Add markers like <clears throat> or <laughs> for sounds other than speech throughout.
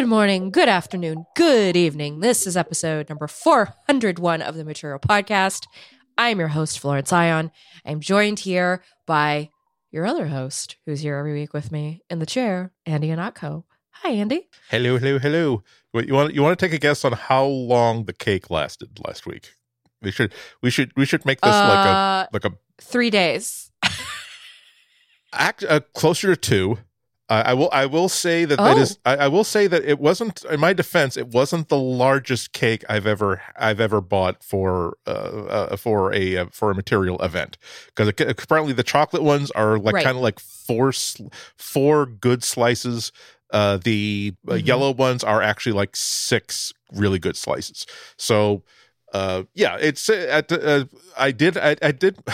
Good morning, good afternoon, good evening. This is episode number 401 of the Material Podcast. I'm your host, Florence Ion. I'm joined here by your other host, who's here every week with me in the chair, Andy Ihnatko. Hi, Andy. Hello, hello, hello. Wait, you want you want to take a guess on how long the cake lasted last week? We should we should we should make this Uh, like a like a Three days. <laughs> act uh, closer to two. Uh, I will I will say that that Oh. is I, I will say that it wasn't in my defense it wasn't the largest cake I've ever I've ever bought for uh, uh for a uh, for a material event because apparently the chocolate ones are like Right. kind of like four four good slices. Uh, the uh, Mhm. yellow ones are actually like six really good slices. So uh yeah it's uh, at uh, i did i, I did <laughs>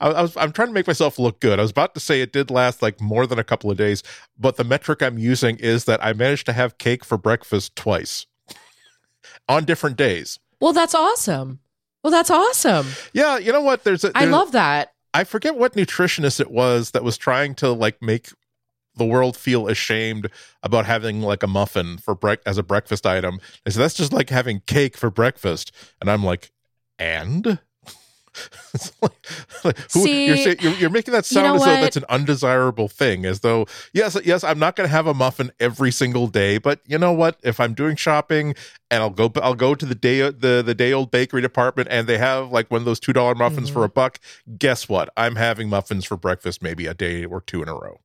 I, I was i'm trying to make myself look good i was about to say it did last like more than a couple of days but the metric i'm using is that i managed to have cake for breakfast twice <laughs> on different days Well, that's awesome. Well, that's awesome. yeah you know what there's a I there's- love that. I forget what nutritionist it was that was trying to like make the world feel ashamed about having like a muffin for brec- as a breakfast item. And so that's just like having cake for breakfast. And I'm like, and <laughs> like- like, who, See, you're, you're, you're making that you sound know as though what? that's an undesirable thing, as though yes, yes, I'm not going to have a muffin every single day, but you know what? If I'm doing shopping and I'll go, I'll go to the day the the day old bakery department and they have like one of those two dollar muffins for Mhm. a buck. Guess what? I'm having muffins for breakfast maybe a day or two in a row.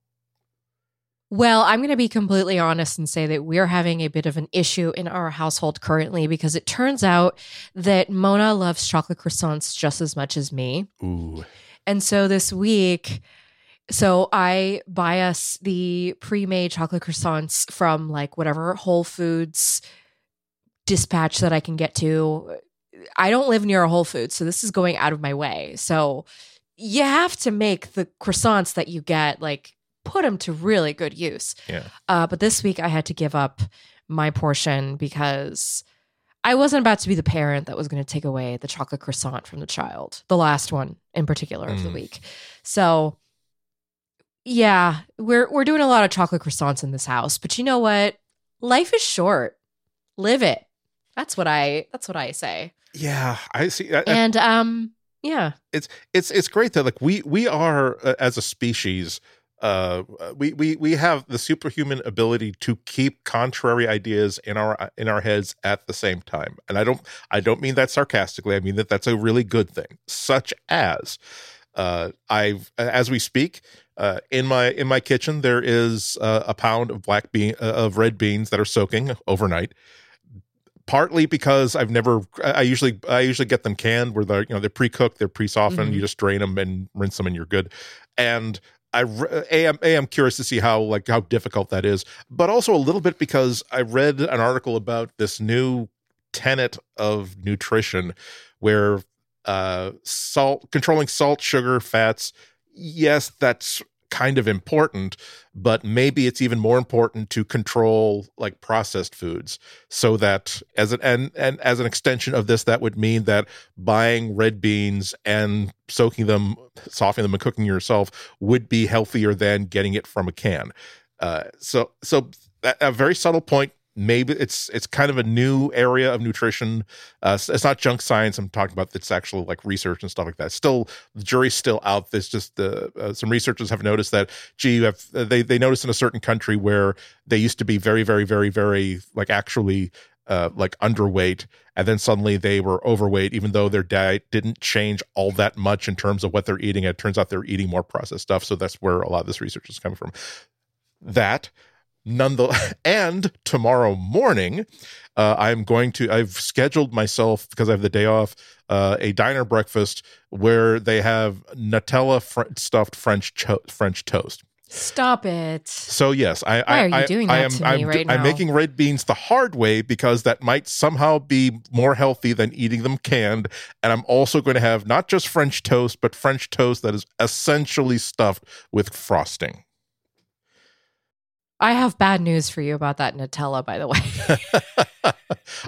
Well, I'm going to be completely honest and say that we're having a bit of an issue in our household currently because it turns out that Mona loves chocolate croissants just as much as me. Ooh, And so this week, so I buy us the pre-made chocolate croissants from like whatever Whole Foods dispatch that I can get to. I don't live near a Whole Foods, so this is going out of my way. So you have to make the croissants that you get like put them to really good use. Yeah. Uh, but this week I had to give up my portion because I wasn't about to be the parent that was going to take away the chocolate croissant from the child, the last one in particular of the Mm. week. So, yeah, we're we're doing a lot of chocolate croissants in this house, but you know what? Life is short. Live it. That's what I that's what I say. yeah, I see. I- I- And um yeah. It's it's it's great that like we we are uh, as a species uh we we we have the superhuman ability to keep contrary ideas in our in our heads at the same time. And i don't i don't mean that sarcastically. I mean that that's a really good thing. Such as uh i've as we speak uh, in my in my kitchen there is uh, a pound of black bean uh, of red beans that are soaking overnight partly because I've never I usually I usually get them canned where they're you know they're pre-cooked they're pre-softened Mhm. you just drain them and rinse them and you're good. And I a am am curious to see how like how difficult that is but also a little bit because I read an article about this new tenet of nutrition where uh salt controlling salt sugar fats yes that's kind of important but maybe it's even more important to control like processed foods so that as an and, and as an extension of this that would mean that buying red beans and soaking them softening them and cooking yourself would be healthier than getting it from a can. Uh, so so a very subtle point maybe it's it's kind of a new area of nutrition. Uh, it's, not junk science. I'm talking about it's actual like research and stuff like that. Still the jury's still out. There's just uh, uh, some researchers have noticed that gee you have uh, they they noticed in a certain country where they used to be very very very very like actually uh, like underweight and then suddenly they were overweight even though their diet didn't change all that much in terms of what they're eating. It turns out they're eating more processed stuff. So that's where a lot of this research is coming from. That nonetheless <laughs> and tomorrow morning uh, i'm going to i've scheduled myself because i have the day off uh, a diner breakfast where they have nutella fr- stuffed french cho- french toast Stop it. so yes, I Why I, are you I, doing I that am to me I'm, right I'm now? making red beans the hard way because that might somehow be more healthy than eating them canned. And I'm also going to have not just French toast, but French toast that is essentially stuffed with frosting. I have bad news for you about that Nutella, by the way. <laughs>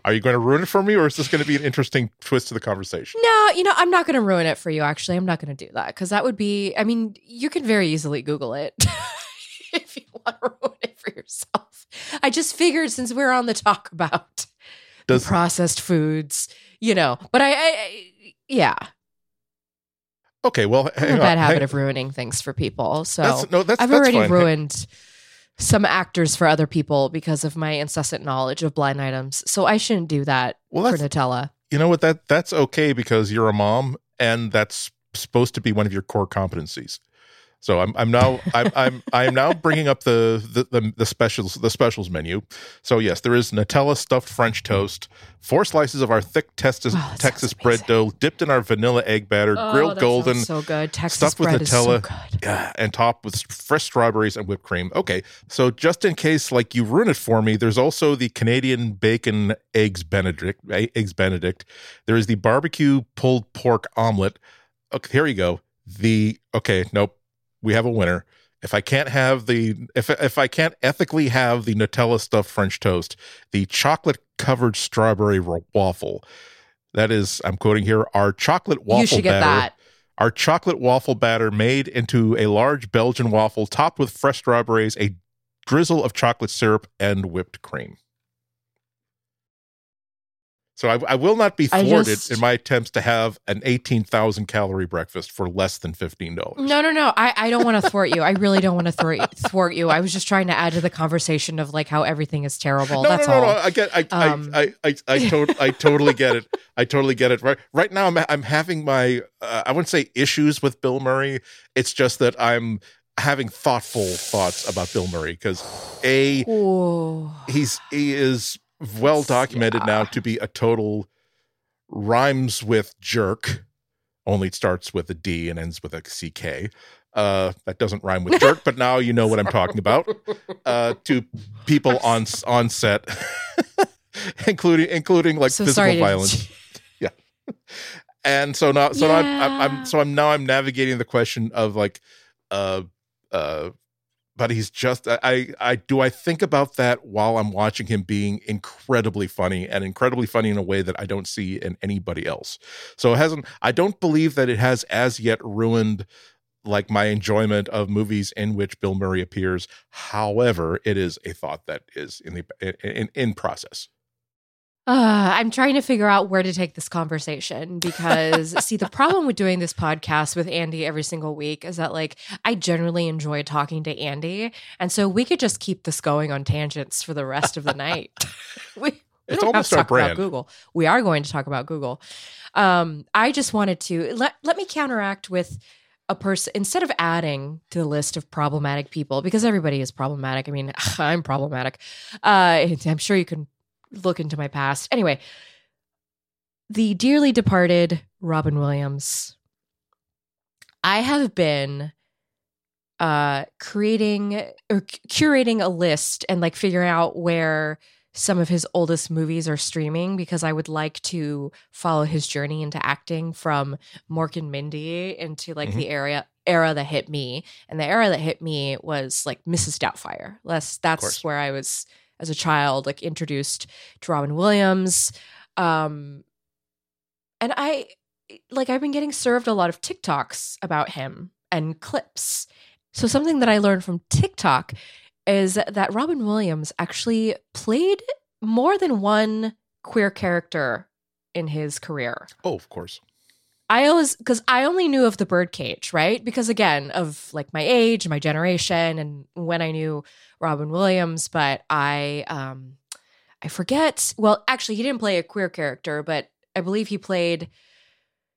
Are you going to ruin it for me, or is this going to be an interesting twist to the conversation? No, you know, I'm not going to ruin it for you, actually. I'm not going to do that because that would be, I mean, you can very easily Google it <laughs> if you want to ruin it for yourself. I just figured since we're on the talk about Does- processed foods, you know, but I, I, I yeah, Okay, well, hang a bad habit hang- of ruining things for people. So that's, no, that's I've that's already fine. ruined some actors for other people because of my incessant knowledge of blind items. So I shouldn't do that Well, for Nutella. you know what that that's okay because you're a mom and that's supposed to be one of your core competencies. So I'm I'm now I'm I'm I'm now bringing up the, the the the specials the specials menu. So yes, there is Nutella stuffed French mm. toast, four slices of our thick Texas Oh, Texas bread dough dipped in our vanilla egg batter, Oh, grilled that golden, so good. Texas stuffed with bread is so Nutella. good. yeah, and topped with fresh strawberries and whipped cream. Okay, so just in case like you ruin it for me, there's also the Canadian bacon eggs Benedict. Eggs Benedict. There is the barbecue pulled pork omelet. Okay, here you go. The okay, nope, we have a winner. If I can't have the if if I can't ethically have the Nutella stuffed French toast, the chocolate covered strawberry waffle. That is, I'm quoting here, our chocolate waffle you should get batter that. our chocolate waffle batter made into a large Belgian waffle topped with fresh strawberries, a drizzle of chocolate syrup, and whipped cream. So I, I will not be thwarted just- in my attempts to have an 18,000 calorie breakfast for less than $15. No, no, no. I, I don't want to thwart you. I really don't want to thwart thwart you. I was just trying to add to the conversation of like how everything is terrible. no, That's no, no, all. no. I get, I, Um, I, I, I, <laughs> I, to- I totally get it. I totally get it. Right, right now, I'm, I'm having my, uh, I wouldn't say issues with Bill Murray. It's just that I'm having thoughtful thoughts about Bill Murray because a Ooh. he's he is well documented now to be a total rhymes with jerk. Only starts with a D and ends with a CK. Uh, that doesn't rhyme with jerk, but now you know what I'm talking about. <laughs> Uh, to people on on set, <laughs> including including like so physical violence. to- violence. <laughs> and so now so now I'm, I'm, I'm so I'm now I'm navigating the question of like uh uh but he's just I I do I think about that while I'm watching him being incredibly funny and incredibly funny in a way that I don't see in anybody else. So it hasn't I don't believe that it has as yet ruined like my enjoyment of movies in which Bill Murray appears. However, it is a thought that is in the in in process. Uh, I'm trying to figure out where to take this conversation because, <laughs> see, the problem with doing this podcast with Andy every single week is that, like, I generally enjoy talking to Andy. And so we could just keep this going on tangents for the rest of the night. <laughs> <laughs> we, we It's don't have almost to talk about brand. Google. We are going to talk about Google. Um, I just wanted to let, let me counteract with a person instead of adding to the list of problematic people because everybody is problematic. I mean, I'm problematic. Uh, I'm sure you can look into my past. Anyway, the dearly departed Robin Williams. I have been uh creating or c- curating a list and like figuring out where some of his oldest movies are streaming because I would like to follow his journey into acting from Mork and Mindy into like Mhm. the area era that hit me. And the era that hit me was like Mrs. Doubtfire. That's that's where I was as a child, like introduced to Robin Williams. Um and I like I've been getting served a lot of TikToks about him and clips. So something that I learned from TikTok is that Robin Williams actually played more than one queer character in his career. Oh, of course. I always because I only knew of the birdcage, right? Because again, of like my age, my generation, and when I knew Robin Williams, but I um I forget. Well, actually, he didn't play a queer character, but I believe he played.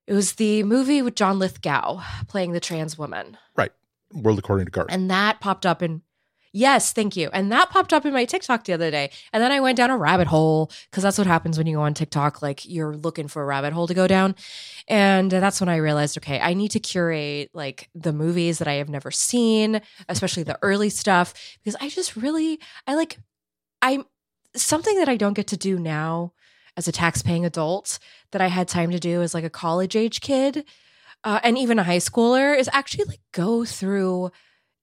It was the movie with John Lithgow playing the trans woman, Right. World according to Garp. and that popped up in. Yes, thank you. And that popped up in my TikTok the other day. And then I went down a rabbit hole because that's what happens when you go on TikTok. Like you're looking for a rabbit hole to go down. And that's when I realized, okay, I need to curate like the movies that I have never seen, especially the early stuff, because I just really, I like, I'm something that I don't get to do now as a tax paying adult that I had time to do as like a college age kid uh, and even a high schooler is actually like go through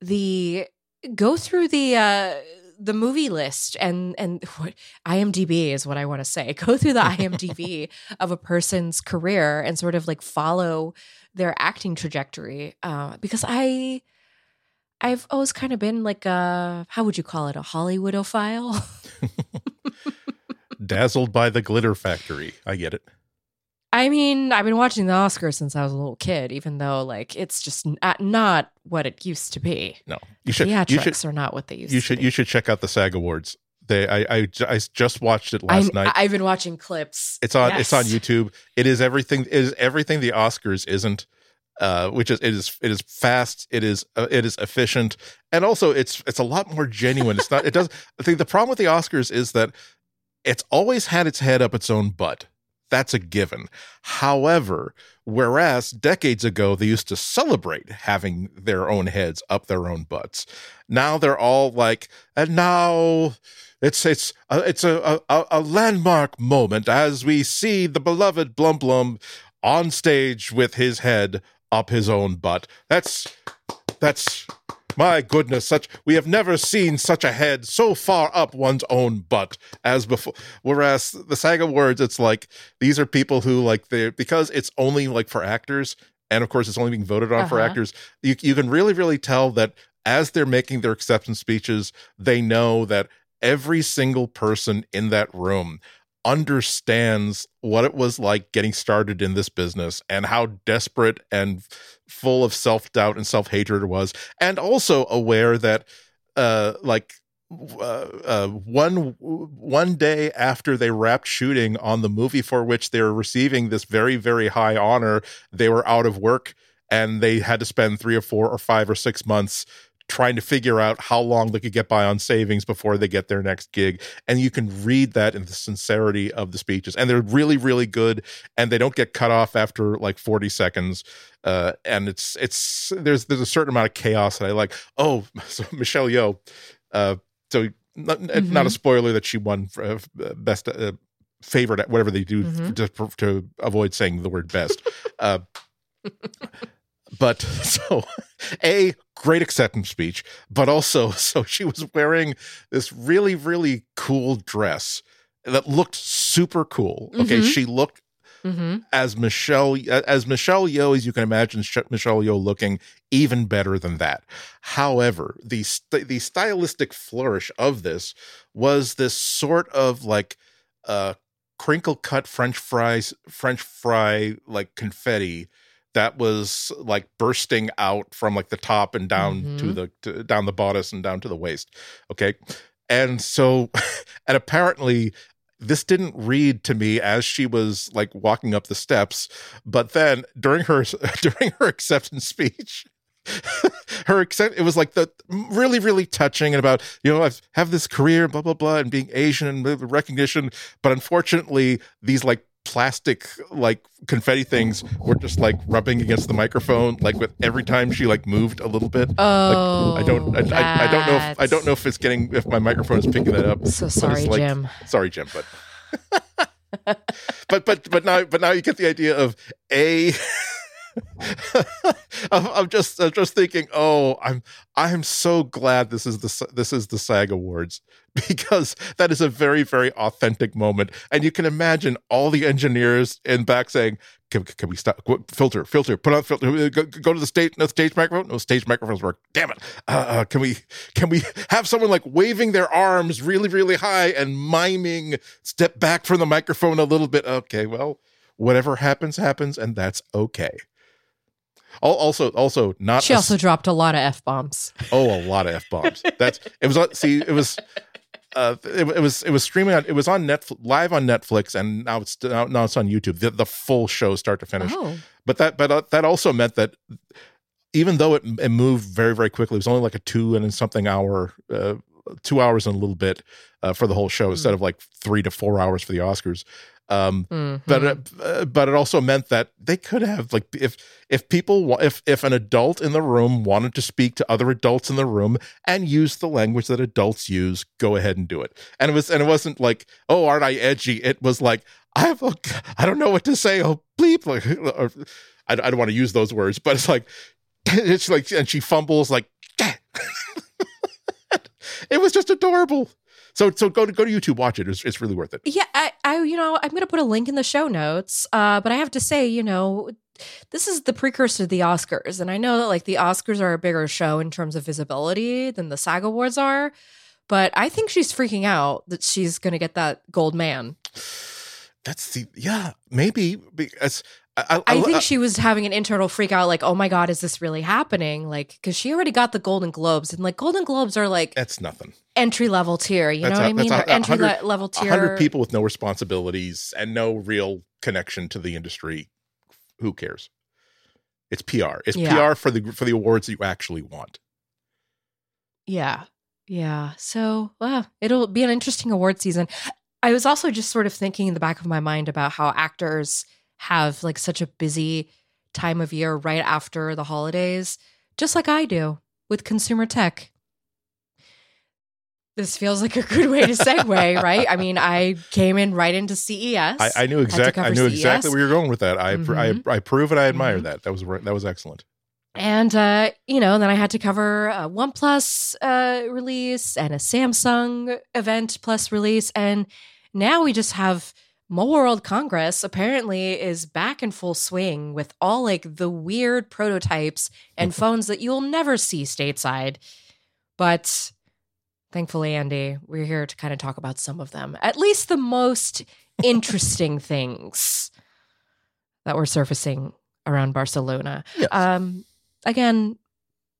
the go through the uh the movie list and and <laughs> what IMDb is what I want to say. <laughs> Go through the IMDb <laughs> of a person's career and sort of like follow their acting trajectory uh, because I I've always kind of been like a how would you call it a Hollywoodophile. Dazzled by the glitter factory. I get it. I mean, I've been watching the Oscars since I was a little kid, even though like it's just not what it used to be. No, you should. Theatrics You should. are not what they used You to should. be. You should check out the SAG Awards. They. I. I, I just watched it last I'm- night. I've been watching clips. It's on. It's on YouTube. It is everything. It is everything the Oscars isn't. Uh, which is it is it is fast. It is uh, it is efficient, and also it's it's a lot more genuine. It's not. It does. I think the problem with the Oscars is that it's always had its head up its own butt. That's a given. However, whereas decades ago they used to celebrate having their own heads up their own butts, now they're all like, and now it's it's uh, a, it's a, a a landmark moment as we see the beloved Blum Blum on stage with his head up his own butt. That's that's my goodness, such we have never seen such a head so far up one's own butt as before. Whereas the SAG words, it's like these are people who like they because it's only like for actors, and of course it's only being voted on for Uh-huh. actors. You you can really really tell that as they're making their acceptance speeches, they know that every single person in that room understands what it was like getting started in this business and how desperate and full of self-doubt and self-hatred it was and also aware that uh like uh, uh, one one day after they wrapped shooting on the movie for which they were receiving this very very high honor, they were out of work and they had to spend three or four or five or six months trying to figure out how long they could get by on savings before they get their next gig. And you can read that in the sincerity of the speeches, and they're really really good, and they don't get cut off after like forty seconds. Uh, and it's it's there's there's a certain amount of chaos that I like. Oh, <laughs> so Michelle Yeoh. Uh, so not, not a spoiler that she won for, uh, best uh, favorite whatever they do Mhm. to, to avoid saying the word best uh, <laughs> but <laughs> so a great acceptance speech but also <laughs> so she was wearing this really really cool dress that looked super cool okay Mhm. she looked hmm as Michelle as Michelle Yeoh as you can imagine Michelle Yeoh looking even better than that. However, the st- the stylistic flourish of this was this sort of like uh crinkle cut french fries french fry like confetti that was like bursting out from like the top and down to Mhm. the to, down the bodice and down to the waist okay and so <laughs> and apparently this didn't read to me as she was like walking up the steps but then during her <laughs> during her acceptance speech <laughs> her accept it was like the really really touching and about you know i've have this career blah blah blah and being asian and recognition but unfortunately these like plastic like confetti things were just like rubbing against the microphone like with every time she like moved a little bit Oh, I don't. I, I, I don't know. If, I don't know if it's getting. If my microphone is picking that up. So sorry, like- Jim. Sorry, Jim. But. <laughs> but but but now but now you get the idea of a. <laughs> I'm, I'm just I'm just thinking. Oh, I'm I'm so glad this is the this is the SAG Awards <laughs> because that is a very very authentic moment, and you can imagine all the engineers in back saying, "Can, can we stop? Filter, filter, put on filter. Go, go to the stage. No stage microphone. No stage microphones work. Damn it! Uh, uh, can we can we have someone like waving their arms really really high and miming step back from the microphone a little bit? Okay, well, whatever happens happens, and that's okay. Al- Also, also not She a also dropped a lot of f bombs. Oh, a lot of f bombs. That's it was. on See, it was. Uh, it, it was it was streaming on it was on Netflix live on Netflix and now it's now, now it's on YouTube the, the full show start to finish Oh, but that but uh, that also meant that even though it, it moved very very quickly it was only like a two and something hour uh, two hours and a little bit uh, for the whole show instead of like three to four hours for the Oscars um, mhm. but it, uh, but it also meant that they could have like if if people if if an adult in the room wanted to speak to other adults in the room and use the language that adults use go ahead and do it. And it was and it wasn't like oh aren't i edgy? It was like i have a, i don't know what to say. Oh bleep like <laughs> or, I, I don't want to use those words but it's like <laughs> it's like and she fumbles like <laughs> it was just adorable so so go to go to youtube watch it it's, it's really worth it yeah. I, I, you know, I'm gonna put a link in the show notes. Uh, but I have to say, you know, this is the precursor to the Oscars. And I know that like the Oscars are a bigger show in terms of visibility than the SAG Awards are, but I think she's freaking out that she's going to get that gold man. That's the yeah, maybe because I, I, I think she was having an internal freak out, like, oh my God, is this really happening? Like, because she already got the Golden Globes, and like Golden Globes are like that's nothing entry level tier. You that's know a, what I mean? A, entry level tier. Hundred people with no responsibilities and no real connection to the industry. Who cares? It's PR. It's yeah. PR for the for the awards that you actually want. Yeah, yeah. So, well, it'll be an interesting award season. I was also just sort of thinking in the back of my mind about how actors have like such a busy time of year right after the holidays, just like I do with consumer tech. This feels like a good way to segue, <laughs> right? I mean, I came in right into CES. I, I knew exactly. I knew CES. exactly where you're going with that. I mm-hmm. I, I prove and I admire mm-hmm. that. That was that was excellent. And uh, you know, then I had to cover a OnePlus uh, release and a Samsung event plus release, and now we just have Mobile World Congress apparently is back in full swing with all like the weird prototypes and <laughs> phones that you'll never see stateside. But thankfully, Andy, we're here to kind of talk about some of them, at least the most interesting <laughs> things that were surfacing around Barcelona. Yes. Um, again,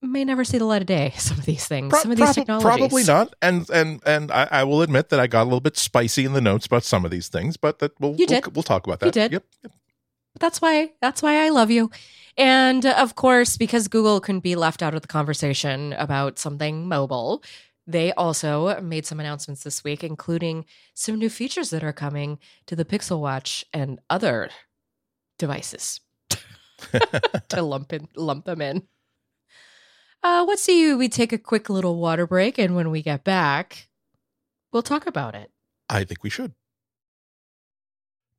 may never see the light of day. <laughs> Some of these things, Pro- some of these prob- technologies, probably not. And and and I, I, will admit that I got a little bit spicy in the notes about some of these things, but that we'll you did. We'll, we'll talk about that. You did. Yep. yep. That's why. That's why I love you. And of course, because Google couldn't be left out of the conversation about something mobile, they also made some announcements this week, including some new features that are coming to the Pixel Watch and other devices <laughs> to lump in, lump them in. Uh, what say you we take a quick little water break, and when we get back, we'll talk about it. I think we should.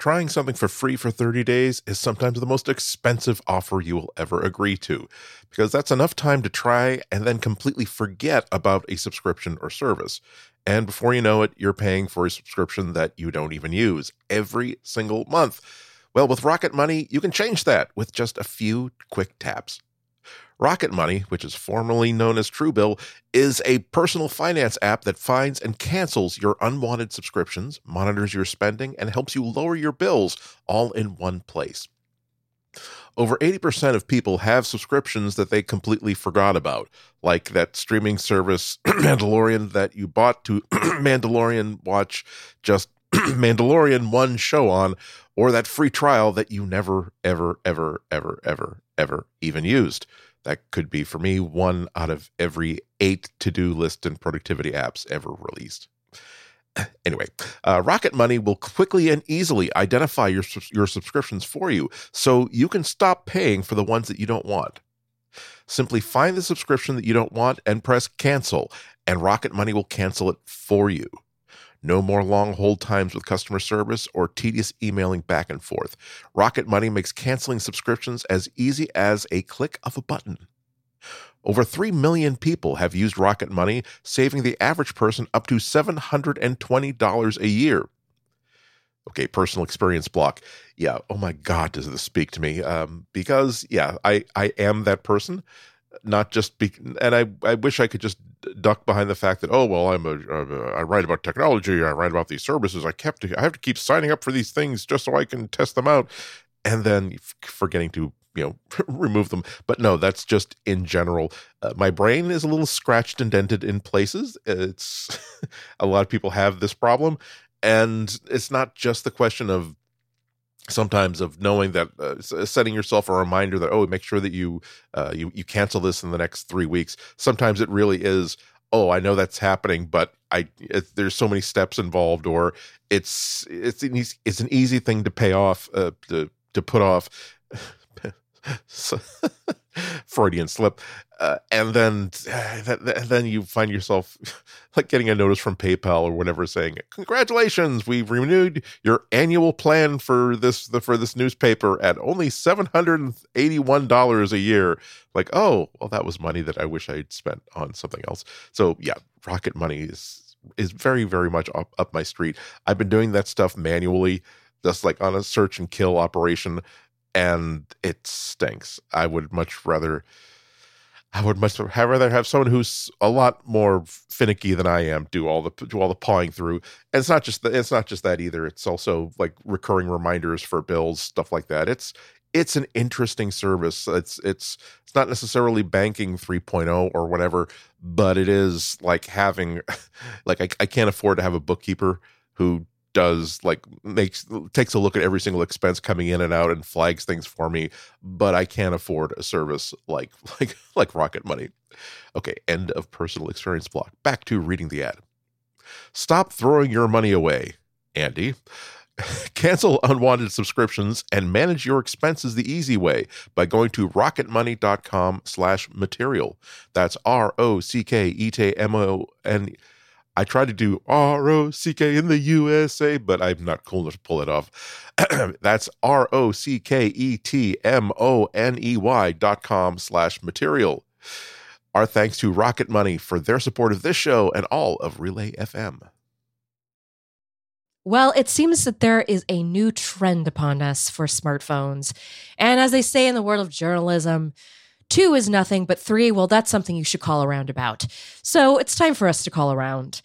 Trying something for free for 30 days is sometimes the most expensive offer you will ever agree to, because that's enough time to try and then completely forget about a subscription or service. And before you know it, you're paying for a subscription that you don't even use every single month. Well, with Rocket Money, you can change that with just a few quick taps. Rocket Money, which is formerly known as Truebill, is a personal finance app that finds and cancels your unwanted subscriptions, monitors your spending, and helps you lower your bills all in one place. Over 80% of people have subscriptions that they completely forgot about, like that streaming service <clears throat> Mandalorian that you bought to <clears throat> Mandalorian watch just <clears throat> Mandalorian one show on, or that free trial that you never, ever, ever, ever, ever, ever even used. That could be for me one out of every eight to do list and productivity apps ever released. <clears throat> Anyway, uh, Rocket Money will quickly and easily identify your, your subscriptions for you so you can stop paying for the ones that you don't want. Simply find the subscription that you don't want and press cancel, and Rocket Money will cancel it for you. No more long hold times with customer service or tedious emailing back and forth. Rocket Money makes canceling subscriptions as easy as a click of a button. Over 3 million people have used Rocket Money, saving the average person up to $720 a year. Okay, personal experience block. Yeah, oh my God, does this speak to me? Um, because, yeah, I, I am that person not just be and I, I wish I could just duck behind the fact that oh well I'm a, I write about technology I write about these services I kept I have to keep signing up for these things just so I can test them out. And then forgetting to you know <laughs> remove them. But no that's just in general. Uh, my brain is a little scratched and dented in places. It's <laughs> a lot of people have this problem. And it's not just the question of sometimes of knowing that uh, setting yourself a reminder that oh make sure that you uh, you you cancel this in the next three weeks. Sometimes it really is oh i know that's happening but i it, there's so many steps involved or it's it's an easy, it's an easy thing to pay off uh, to to put off <laughs> <laughs> <laughs> Freudian slip, uh, and then uh, then you find yourself <laughs> like getting a notice from PayPal or whatever saying, "Congratulations, we've renewed your annual plan for this the, for this newspaper at only seven hundred and eighty one dollars a year." Like, oh, well, that was money that I wish I'd spent on something else. So yeah, Rocket Money is is very very much up up my street. I've been doing that stuff manually, just like on a search and kill operation and it stinks. I would much rather I would much rather have someone who's a lot more finicky than I am do all the do all the pawing through. And it's not just that it's not just that either. It's also like recurring reminders for bills, stuff like that. It's it's an interesting service. It's it's it's not necessarily banking 3.0 or whatever, but it is like having <laughs> like I, I can't afford to have a bookkeeper who does like makes takes a look at every single expense coming in and out and flags things for me but i can't afford a service like <laughs> like like rocket money. Okay end of personal experience block. Back to reading the ad. Stop throwing your money away andy. <laughs> Cancel unwanted subscriptions and manage your expenses the easy way by going to rocketmoney.com slash material. That's R-O-C-K-E-T-M-O-N I tried to do R O C K in the USA, but I'm not cool enough to pull it off. <clears throat> That's R O C K E T M O N E Y dot com slash material. Our thanks to Rocket Money for their support of this show and all of Relay FM. Well, it seems that there is a new trend upon us for smartphones. And as they say in the world of journalism, Two is nothing, but three, well, that's something you should call around about. So it's time for us to call around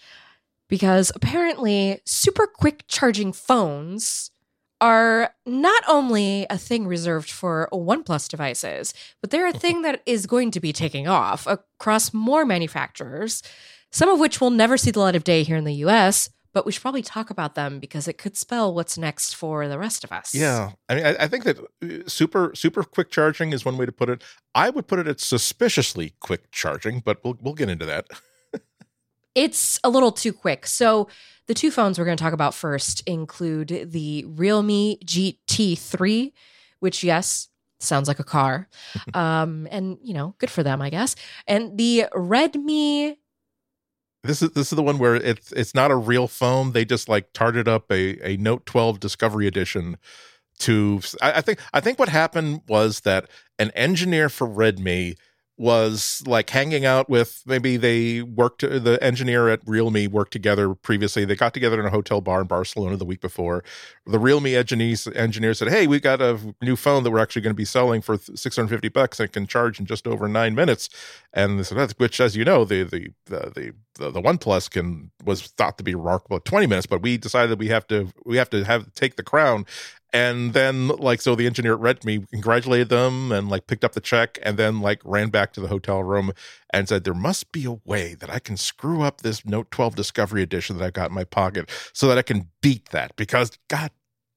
because apparently super quick charging phones are not only a thing reserved for OnePlus devices, but they're a <laughs> thing that is going to be taking off across more manufacturers, some of which will never see the light of day here in the US, but we should probably talk about them because it could spell what's next for the rest of us. Yeah, I mean, I, I, think that uh, super super quick charging is one way to put it. I would put it at suspiciously quick charging, but we'll we'll get into that. it's a little too quick. So the two phones we're going to talk about first include the Realme GT3, which yes sounds like a car, <laughs> um, and you know, good for them, I guess, and the Redmi this is this is the one where it's it's not a real phone. They just like tarted up a a Note 12 Discovery Edition to I, I think I think what happened was that an engineer for Redmi was like hanging out with maybe they worked the engineer at Realme worked together previously. They got together in a hotel bar in Barcelona the week before. The Realme engineer said, "Hey, we've got a new phone that we're actually going to be selling for 650 bucks and can charge in just over 9 minutes." And that's which as you know, the the the the, the OnePlus can was thought to be remarkable 20 minutes, but we decided we have to we have to have take the crown and then like so the engineer at Redmi congratulated them and like picked up the check and then like ran back to the hotel room and said there must be a way that I can screw up this Note 12 Discovery Edition that I've got in my pocket so that I can beat that because god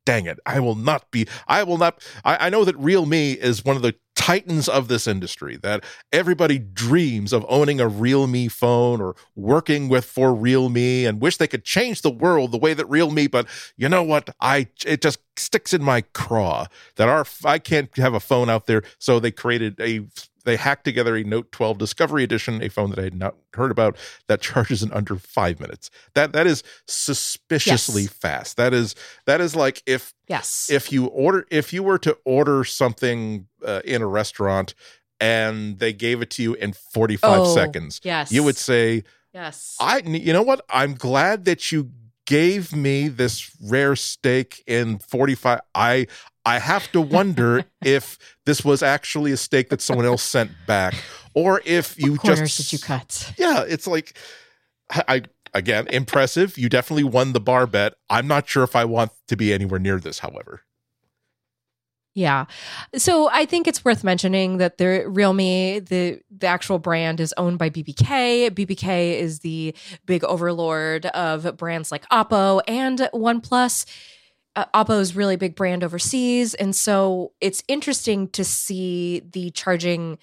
dang it. I will not be i will not I, I, know that Realme is one of the titans of this industry that everybody dreams of owning a Realme phone or working with for Realme and wish they could change the world the way that Realme but you know what? I it just sticks in my craw that our i can't have a phone out there. So they created a they hacked together a Note 12 Discovery Edition, a phone that I had not heard about that <laughs> charges in under five minutes. That that is suspiciously yes. fast. That is that is like if yes if you order if you were to order something uh, in a restaurant and they gave it to you in 45 oh, seconds, yes, you would say yes. I you know what? I'm glad that you gave me this rare steak in 45 i I have to wonder <laughs> if this was actually a steak that someone else sent back, or if you what just did you cut? Yeah, it's like I again impressive. You definitely won the bar bet. I'm not sure if I want to be anywhere near this, however. Yeah. So I think it's worth mentioning that the Realme, the the actual brand is owned by BBK. BBK is the big overlord of brands like Oppo and OnePlus uh, Oppo's really big brand overseas, and so it's interesting to see the charging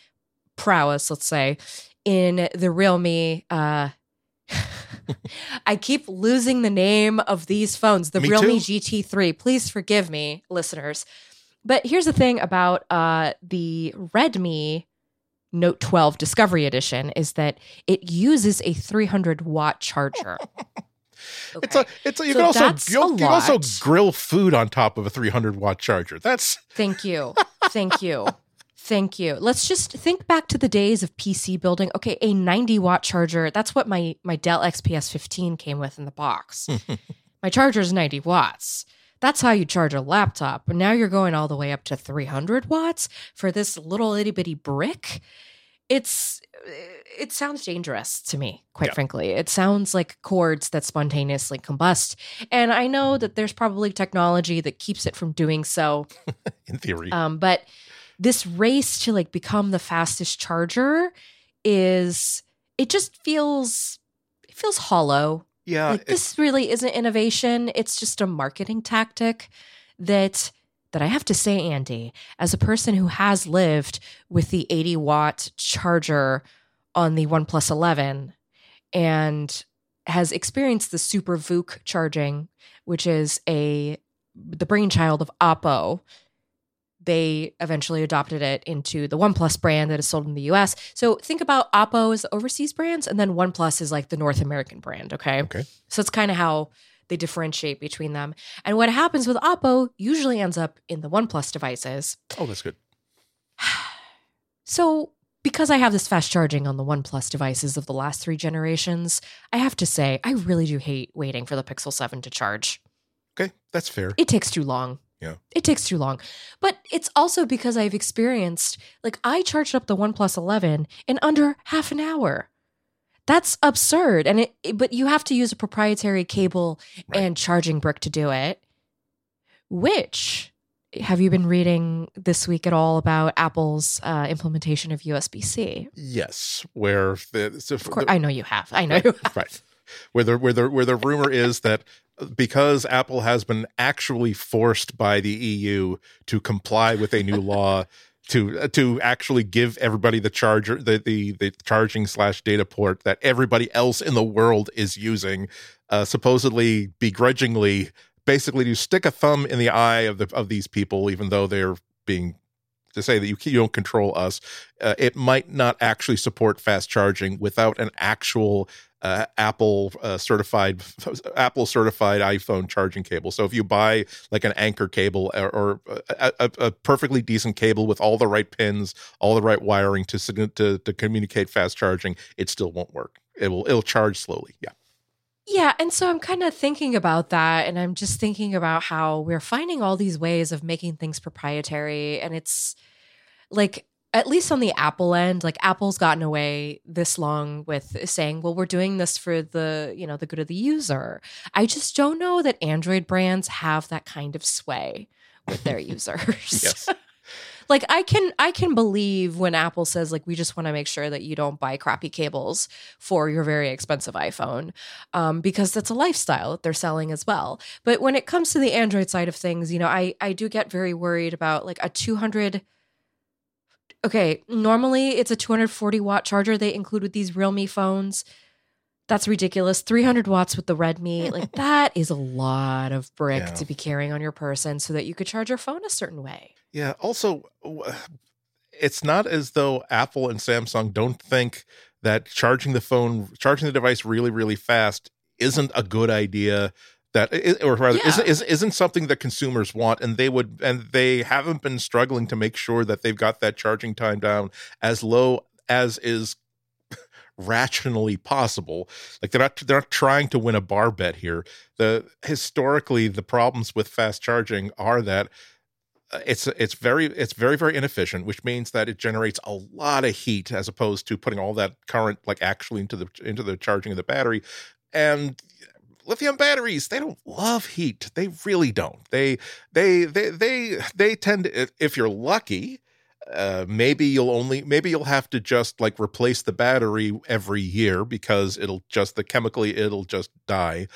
prowess, let's say, in the Realme. Uh, <laughs> I keep losing the name of these phones, the me Realme too. GT3. Please forgive me, listeners. But here's the thing about uh, the Redmi Note 12 Discovery Edition is that it uses a 300 watt charger. <laughs> Okay. It's a it's a, you so can also you, you can also grill food on top of a 300 watt charger. That's Thank you. <laughs> Thank you. Thank you. Let's just think back to the days of PC building. Okay, a 90 watt charger. That's what my my Dell XPS 15 came with in the box. <laughs> my charger is 90 watts. That's how you charge a laptop. But now you're going all the way up to 300 watts for this little itty bitty brick. It's it sounds dangerous to me, quite Yeah. frankly. It sounds like cords that spontaneously combust. And I know that there's probably technology that keeps it from doing so. <laughs> in theory. Um, but this race to like become the fastest charger is it just feels it feels hollow. Yeah, like this really isn't innovation. It's just a marketing tactic that that I have to say, Andy, as a person who has lived with the 80 watt charger on the OnePlus 11 and has experienced the Super VOOC charging, which is a the brainchild of Oppo. They eventually adopted it into the OnePlus brand that is sold in the US. So think about Oppo as the overseas brands, and then OnePlus is like the North American brand. Okay. Okay. So it's kind of how they differentiate between them. And what happens with Oppo usually ends up in the OnePlus devices. oh, that's good. <sighs> So because I have this fast charging on the OnePlus devices of the last three generations, I have to say, I really do hate waiting for the Pixel 7 to charge. Okay, that's fair. It takes too long. Yeah. It takes too long. But it's also because I've experienced, like, I charged up the OnePlus 11 in under half an hour. That's absurd. And it, it- but you have to use a proprietary cable Right. and charging brick to do it. Which have you been reading this week at all about Apple's uh, implementation of USB C? Yes, where the, so Of course, I know you have. I know you have. right where the where the where the rumor is that because Apple has been actually forced by the EU to comply with a new law to to actually give everybody the charger the the, the charging slash data port that everybody else in the world is using uh, supposedly begrudgingly basically to stick a thumb in the eye of the of these people even though they're being to say that you, you don't control us uh, it might not actually support fast charging without an actual uh, Apple uh, certified <laughs> Apple certified iPhone charging cable. So if you buy like an Anker cable or, or a, a, a perfectly decent cable with all the right pins, all the right wiring to to to communicate fast charging, it still won't work. It will it'll charge slowly. Yeah. Yeah, and so I'm kind of thinking about that and I'm just thinking about how we're finding all these ways of making things proprietary and it's like at least on the Apple end, like Apple's gotten away this long with saying, "Well, we're doing this for the, you know, the good of the user." I just don't know that Android brands have that kind of sway with their <laughs> users. Yes. <laughs> like I can I can believe when Apple says like we just want to make sure that you don't buy crappy cables for your very expensive iPhone um, because that's a lifestyle that they're selling as well. But when it comes to the Android side of things, you know, I I do get very worried about like a 200 Okay, normally it's a 240 watt charger they include with these Realme phones. That's ridiculous. 300 watts with the Redmi. Like <laughs> that is a lot of brick Yeah. to be carrying on your person so that you could charge your phone a certain way. Yeah. Also, it's not as though Apple and Samsung don't think that charging the phone, charging the device really, really fast isn't a good idea. That, or rather, Yeah. isn't, isn't isn't something that consumers want, and they would, and they haven't been struggling to make sure that they've got that charging time down as low as is <laughs> rationally possible. Like they're not they're not trying to win a bar bet here. The historically the problems with fast charging are that uh, it's it's very it's very very inefficient which means that it generates a lot of heat as opposed to putting all that current like actually into the into the charging of the battery and lithium batteries they don't love heat they really don't. They they they they they tend to if- you're lucky uh, maybe you'll only maybe you'll have to just like replace the battery every year because it'll just the chemically it'll just die.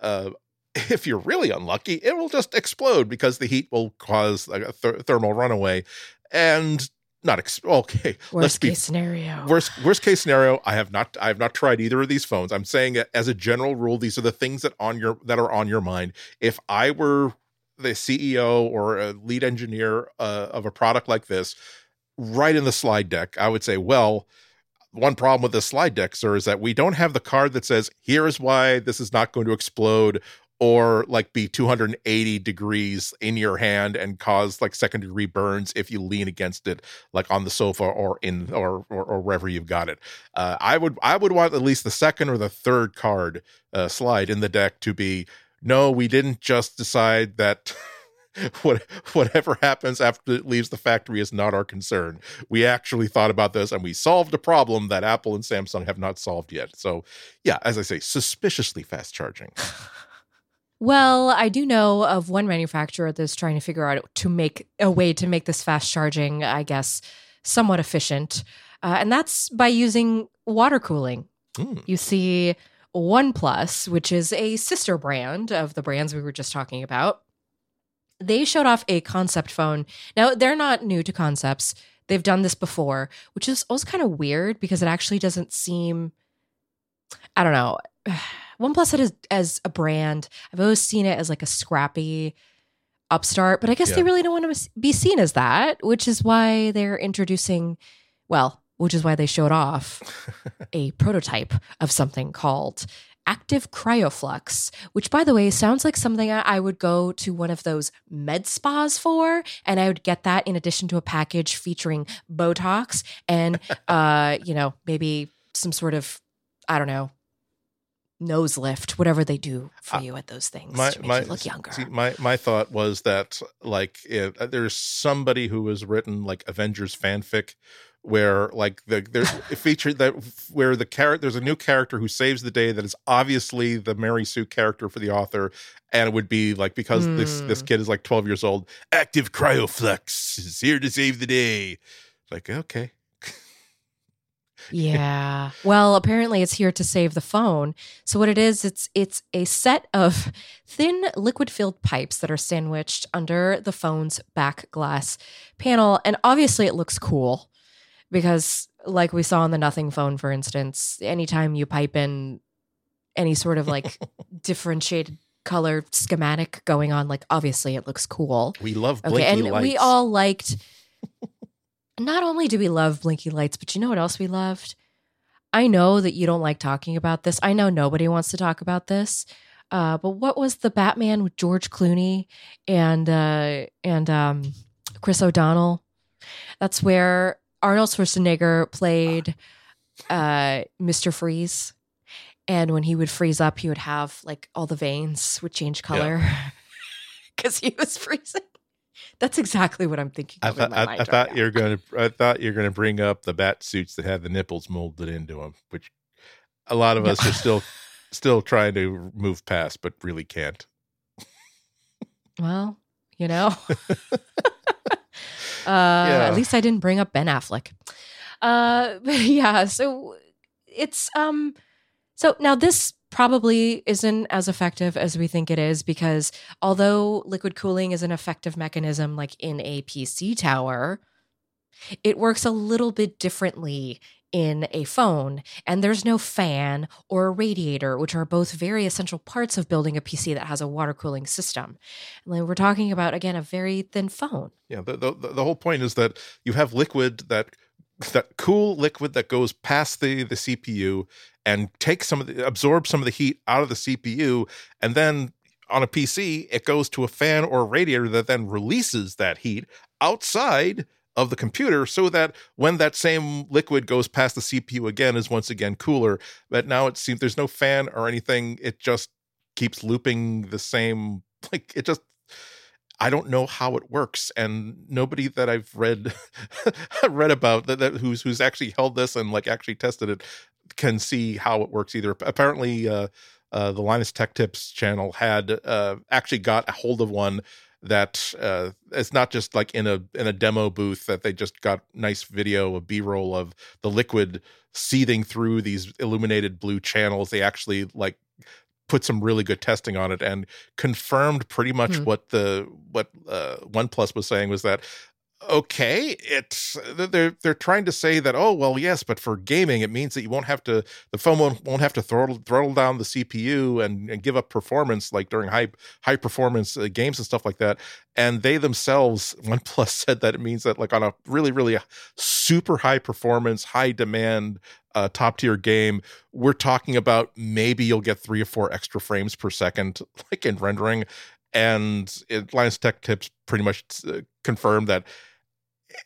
Uh, <laughs> if you're really unlucky, it will just explode because the heat will cause a th- thermal runaway, and not ex- okay. let's Worst be case scenario. worst worst case scenario. I have not I have not tried either of these phones. I'm saying as a general rule. These are the things that on your that are on your mind. If I were the CEO or a lead engineer uh, of a product like this, right in the slide deck, I would say, well. One problem with the slide deck, sir, is that we don't have the card that says, here is why this is not going to explode or like be 280 degrees in your hand and cause like second degree burns if you lean against it like on the sofa or in or or, or wherever you've got it uh, i would i would want at least the second or the third card uh, slide in the deck to be no, we didn't just decide that <laughs> what whatever happens after it leaves the factory is not our concern. We actually thought about this and we solved a problem that Apple and Samsung have not solved yet. So, yeah, as I say, suspiciously fast charging. <laughs> Well, I do know of one manufacturer that's trying to figure out to make a way to make this fast charging, I guess, somewhat efficient. Uh, and that's by using water cooling. Mm. You see, OnePlus, which is a sister brand of the brands we were just talking about, they showed off a concept phone. Now, they're not new to concepts. They've done this before, which is also kind of weird because it actually doesn't seem, I don't know. <sighs> OnePlus as, as a brand, I've always seen it as like a scrappy upstart, but I guess Yeah. they really don't want to be seen as that, which is why they're introducing, well, which is why they showed off <laughs> a prototype of something called Active Cryoflux, which, by the way, sounds like something I I would go to one of those med spas for, and I would get that in addition to a package featuring Botox and, <laughs> uh, you know, maybe some sort of, I don't know, nose lift, whatever they do for you at those things my to make my you look younger. see, my my thought was that like if, uh, there's somebody who has written like Avengers fanfic where like the there's a <laughs> feature that where the character there's a new character who saves the day that is obviously the Mary Sue character for the author and it would be like because this this Hmm. kid is like 12 years old active cryoflux is here to save the day like okay Yeah. <laughs> Well, apparently it's here to save the phone. So what it is, it's it's a set of <laughs> thin liquid-filled pipes that are sandwiched under the phone's back glass panel and obviously it looks cool because like we saw on the Nothing phone for instance, anytime you pipe in any sort of like <laughs> differentiated color schematic going on like obviously it looks cool. we love Okay, and lights we all liked. Not only do we love blinky lights, but you know what else we loved? I know that you don't like talking about this. I know nobody wants to talk about this. Uh, but what was the Batman with George Clooney and uh, and um, Chris O'Donnell? That's where Arnold Schwarzenegger played uh, Mister Freeze, and when he would freeze up, he would have like all the veins would change color <laughs> because he was freezing. That's exactly what I'm thinking. I thought my I, mind I right thought you're gonna I thought you're gonna bring up the bat suits that had the nipples molded into them, which a lot of No. us are still <laughs> still trying to move past, but really can't. Well, you know. <laughs> <laughs> uh, At least I didn't bring up Ben Affleck. Uh, yeah, so it's um, so now this probably isn't as effective as we think it is because although liquid cooling is an effective mechanism like in a PC tower, it works a little bit differently in a phone. And there's no fan or a radiator which are both very essential parts of building a pc that has a water cooling system. And we're talking about again a very thin phone. Yeah, the, the the whole point is that you have liquid that that cool liquid that goes past the the CPU and take some of the absorb some of the heat out of the CPU, and then on a PC it goes to a fan or a radiator that then releases that heat outside of the computer so that when that same liquid goes past the CPU again is once again cooler. But now it seems there's no fan or anything. It just keeps looping the same <laughs> like it just I don't know how it works, and nobody that I've read <laughs> read about that, that who's who's actually held this and like actually tested it can see how it works either. Apparently, uh, uh, the Linus Tech Tips channel had uh, actually got a hold of one that uh, it's not just like in a in a demo booth that they just got nice video, a B roll of the liquid seething through these illuminated blue channels. They actually like put some really good testing on it and confirmed pretty much Hmm. what the what uh, OnePlus was saying was that okay it's they're they're trying to say that oh well yes but for gaming it means that you won't have to the phone won't, won't have to throttle throttle down the CPU and, and give up performance like during high high performance uh, games and stuff like that. And they themselves <laughs> OnePlus said that it means that like on a really really super high performance high demand uh, top tier game we're talking about maybe you'll get three or four extra frames per second <laughs> like in rendering. And it, Tech Tips pretty much uh, confirmed that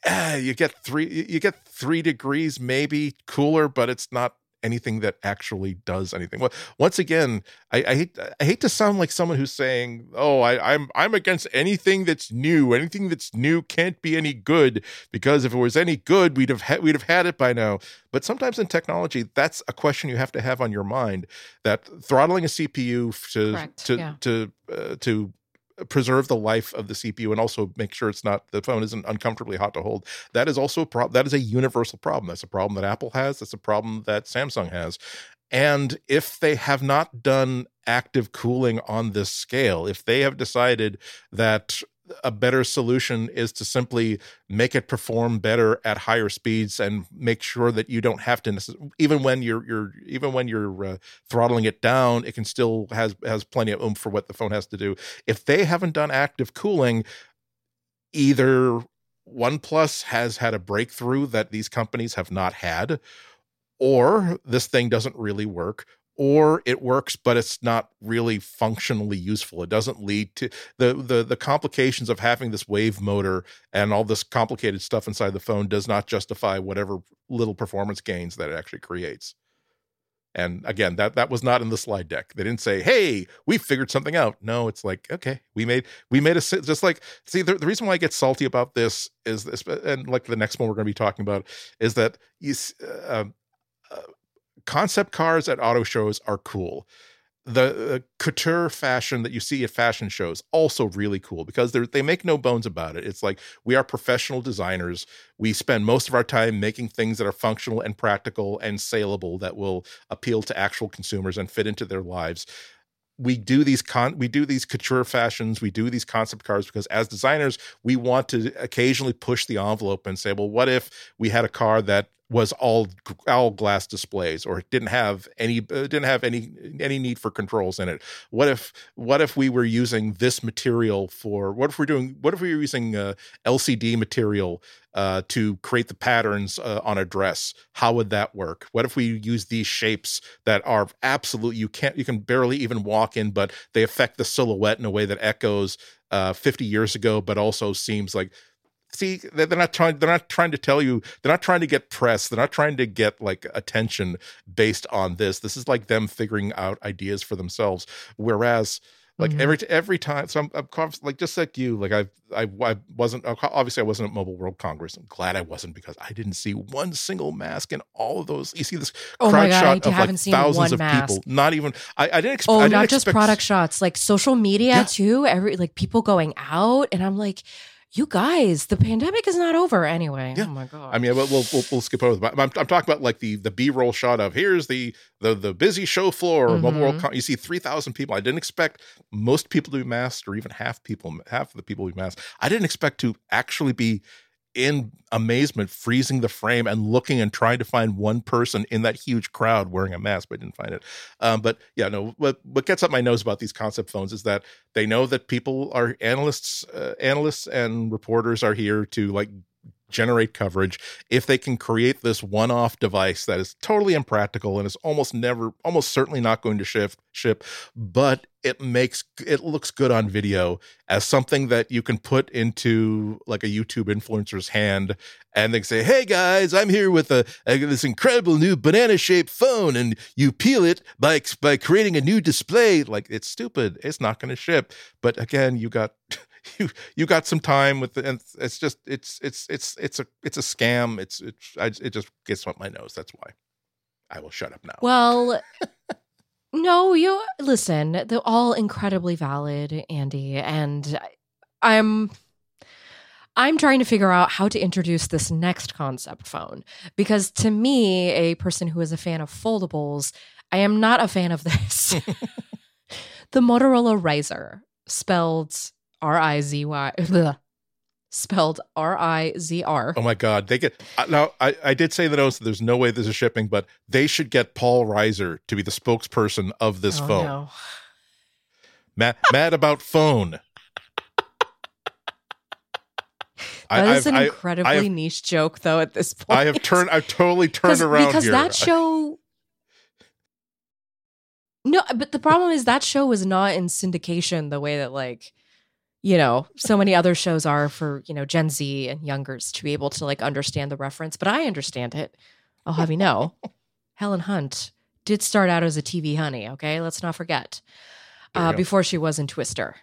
uh, you get three you get three degrees maybe cooler but it's not anything that actually does anything. Well, once again, I, I hate I hate to sound like someone who's saying, "Oh, I, I'm I'm against anything that's new. Anything that's new can't be any good because if it was any good, we'd have ha- we'd have had it by now." But sometimes in technology, that's a question you have to have on your mind. That throttling a CPU to Correct, to yeah. to uh, to preserve the life of the CPU and also make sure it's not the phone isn't uncomfortably hot to hold. That is also a problem. That is a universal problem. That's a problem that Apple has. That's a problem that Samsung has. And if they have not done active cooling on this scale, if they have decided that a better solution is to simply make it perform better at higher speeds and make sure that you don't have to even when you're you're even when you're uh, throttling it down it can still has has plenty of oomph for what the phone has to do. If they haven't done active cooling either OnePlus has had a breakthrough that these companies have not had or this thing doesn't really work or it works but it's not really functionally useful. It doesn't lead to the the the complications of having this wave motor and all this complicated stuff inside the phone does not justify whatever little performance gains that it actually creates. And again that that was not in the slide deck. They didn't say hey we figured something out. No it's like okay we made we made a just like see the, the reason why i get salty about this is this and like the next one we're going to be talking about is that you uh, uh, concept cars at auto shows are cool. The uh, couture fashion that you see at fashion shows also really cool because they they make no bones about it. It's like we are professional designers. We spend most of our time making things that are functional and practical and saleable that will appeal to actual consumers and fit into their lives we do these con we do these couture fashions we do these concept cars because as designers we want to occasionally push the envelope and say well what if we had a car that was all all glass displays or it didn't have any uh, didn't have any any need for controls in it. What if what if we were using this material for what if we're doing what if we were using uh, lcd material uh, to create the patterns uh, on a dress? How would that work? What if we use these shapes that are absolute you can't you can barely even walk in but they affect the silhouette in a way that echoes uh, 50 years ago but also seems like see they're not trying they're not trying to tell you they're not trying to get press they're not trying to get like attention based on this this is like them figuring out ideas for themselves whereas like Mhm. every every time so I'm, I'm like just like you like I, I i wasn't obviously i wasn't at mobile world congress i'm glad i wasn't because i didn't see one single mask in all of those you see this Oh crowd god, shot of haven't like seen thousands of mask. people not even i, I didn't expect Oh, I didn't not just product shots, like social media Yeah. too. Every like people going out, and I'm like, you guys, the pandemic is not over anyway. Yeah. Oh my god. I mean, we'll we'll, we'll, we'll skip over. But I'm, I'm talking about like the the B roll shot of here's the the the busy show floor of Mobile World. Con- you see three thousand people. I didn't expect most people to be masked, or even half people, half of the people to be masked. I didn't expect to actually be in amazement, freezing the frame and looking and trying to find one person in that huge crowd wearing a mask, but I didn't find it. Um, but yeah, no. What what gets up my nose about these concept phones is that they know that people are analysts, uh, analysts and reporters are here to like generate coverage if they can create this one-off device that is totally impractical and is almost never almost certainly not going to ship ship but it makes it looks good on video as something that you can put into like a YouTube influencer's hand and they say hey guys I'm here with a, a this incredible new banana shaped phone and you peel it by by creating a new display. Like it's stupid. It's not going to ship. But again you got <laughs> <laughs> you you got some time with the, and it's just it's it's it's it's a it's a scam. It's it's I, it just gets up my nose that's why. I will shut up now. Well, <laughs> no, you listen, they're all incredibly valid, Andy, and I'm I'm trying to figure out how to introduce this next concept phone because to me, a person who is a fan of foldables, I am not a fan of this. <laughs> the Motorola Rizr, spelled R I Z Y, <laughs> spelled R I Z R. oh my god they get now i i did say in the notes that there's no way this is shipping but they should get paul reiser to be the spokesperson of this Oh, phone no. mad, mad about phone <laughs> That is an I, incredibly I have- niche joke, though. At this point, I have turned i've totally turned around because here that show. No, but the problem is that show was not in syndication the way that like, you know, so many other shows are for you know Gen Z and youngers to be able to like understand the reference. But I understand it. I'll have you know. <laughs> Helen Hunt did start out as a TV honey. Okay, let's not forget. Uh, before she was in Twister,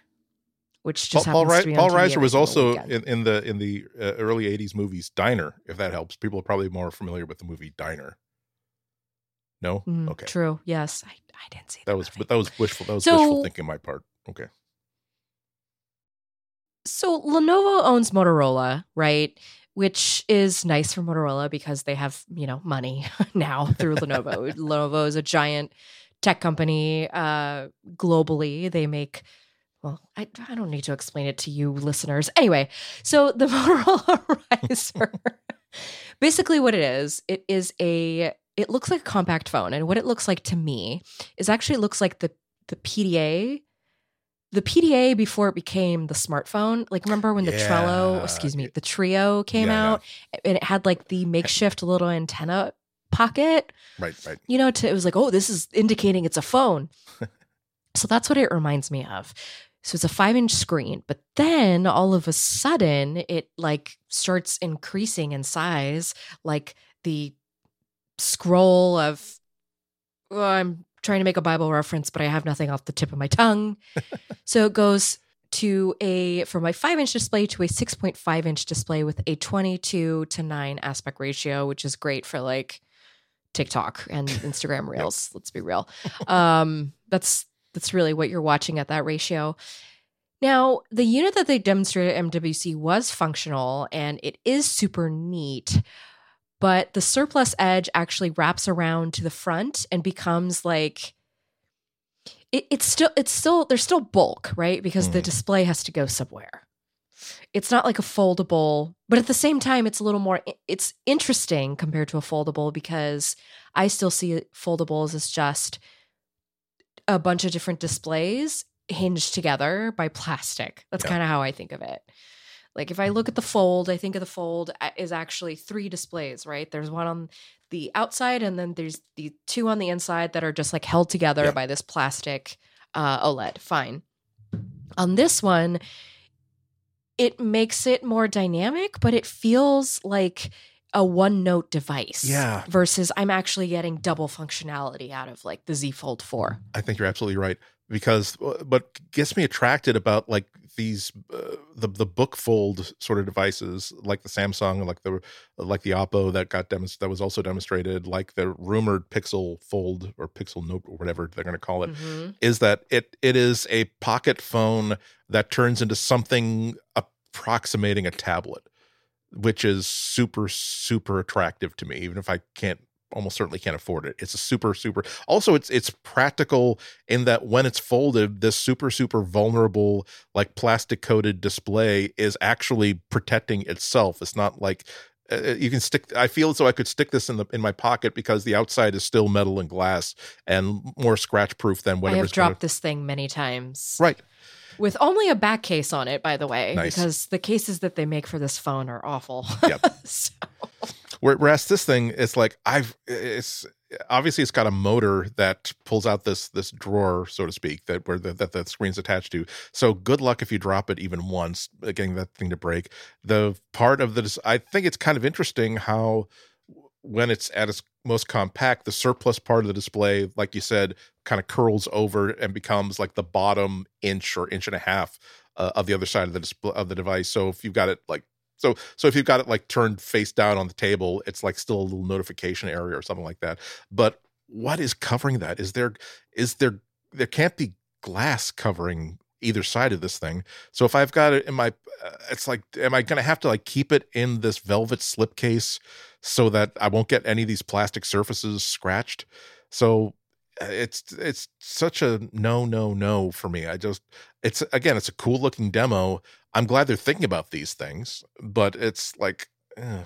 which just Paul, Paul, happens Ri- to be on Paul TV Reiser was also in, in the in the uh, early '80s movies Diner. If that helps, people are probably more familiar with the movie Diner. No, Mm, okay, True. Yes, I, I didn't see that the was movie. but that was wishful. That was So- wishful thinking on my part. Okay, So Lenovo owns Motorola, right? Which is nice for Motorola because they have, you know, money <laughs> now through Lenovo. <laughs> Lenovo is a giant tech company uh, globally. They make, well, I, I don't need to explain it to you listeners. Anyway, so the <laughs> Motorola Rizr, basically what it is, it is a, it looks like a compact phone. And what it looks like to me is actually it looks like the, the PDA the PDA before it became the smartphone, like remember when the Trello, excuse me, the Treo came Yeah, yeah. out and it had like the makeshift little antenna pocket, right, right. you know, to, it was like, oh, this is indicating it's a phone. <laughs> so that's what it reminds me of. So it's a five inch screen, but then all of a sudden it like starts increasing in size, like the scroll of, oh, I'm trying to make a Bible reference, but I have nothing off the tip of my tongue. <laughs> so it goes to a from my five inch display to a 6.5 inch display with a 22 to 9 aspect ratio, which is great for like TikTok and <laughs> Instagram reels. Let's be real. Um, that's that's really what you're watching at that ratio. Now, the unit that they demonstrated at MWC was functional and it is super neat, but the surplus edge actually wraps around to the front and becomes like it, it's still it's still there's still bulk, right? Because the Mhm. display has to go somewhere. It's not like a foldable, but at the same time, it's a little more. It's interesting compared to a foldable because I still see foldables as just a bunch of different displays hinged together by plastic. That's Yeah. kind of how I think of it. Like if I look at the fold, I think of the fold a- is actually three displays, right? There's one on the outside, and then there's the two on the inside that are just like held together Yeah. by this plastic uh, OLED. Fine. On this one, it makes it more dynamic, but it feels like a one note device. Yeah. Versus I'm actually getting double functionality out of like the Z Fold 4. I think you're absolutely right because uh, what gets me attracted about like these uh, the the book fold sort of devices like the Samsung like the like the Oppo that got demonstrated that was also demonstrated like the rumored Pixel Fold or Pixel Note or whatever they're going to call it Mhm. is that it it is a pocket phone that turns into something approximating a tablet which is super super attractive to me even if i can't almost certainly can't afford it it's a super super also it's it's practical in that when it's folded this super super vulnerable like plastic coated display is actually protecting itself it's not like uh, you can stick i feel as though i could stick this in the in my pocket because the outside is still metal and glass and more scratch proof than whatever i've dropped this thing many times. right With only a back case on it, by the way, Nice. because the cases that they make for this phone are awful. Yep. <laughs> So- Whereas this thing, it's like I've it's obviously it's got a motor that pulls out this this drawer, so to speak, that where the, that the screen's attached to. So good luck if you drop it even once, uh, getting that thing to break. The part of this, I think it's kind of interesting how when it's at its most compact, the surplus part of the display, like you said, kind of curls over and becomes like the bottom inch or inch and a half uh, of the other side of the display of the device. So if you've got it like so so if you've got it like turned face down on the table, it's like still a little notification area or something like that. But what is covering that? Is there is there there can't be glass covering either side of this thing. So if I've got it in my uh, it's like am I going to have to like keep it in this velvet slipcase so that I won't get any of these plastic surfaces scratched? So uh, it's it's such a no no no for me. I just it's again it's a cool looking demo. I'm glad they're thinking about these things, but it's like eh.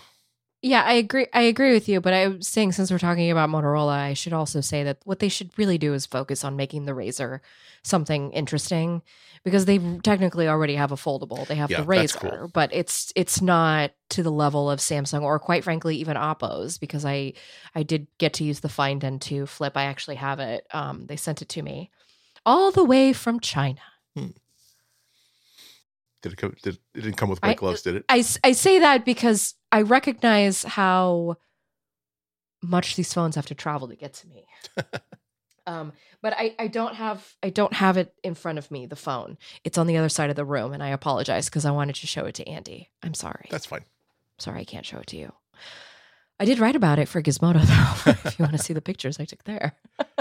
Yeah, I agree. I agree with you, but I'm saying since we're talking about Motorola, I should also say that what they should really do is focus on making the Razr something interesting because they technically already have a foldable. They have Yeah, the Razr, cool. but it's it's not to the level of Samsung or quite frankly even Oppo's because I I did get to use the Find N2 Flip. I actually have it. Um, they sent it to me all the way from China. Did it come? Did it didn't come with I- white gloves? Did it? I, I say that because I recognize how much these phones have to travel to get to me. <laughs> um, but I, I don't have I don't have it in front of me. The phone it's on the other side of the room, and I apologize because I wanted to show it to Andy. I'm sorry. That's fine. Sorry, I can't show it to you. I did write about it for Gizmodo <laughs> though. if you want to see the pictures I took there. <laughs>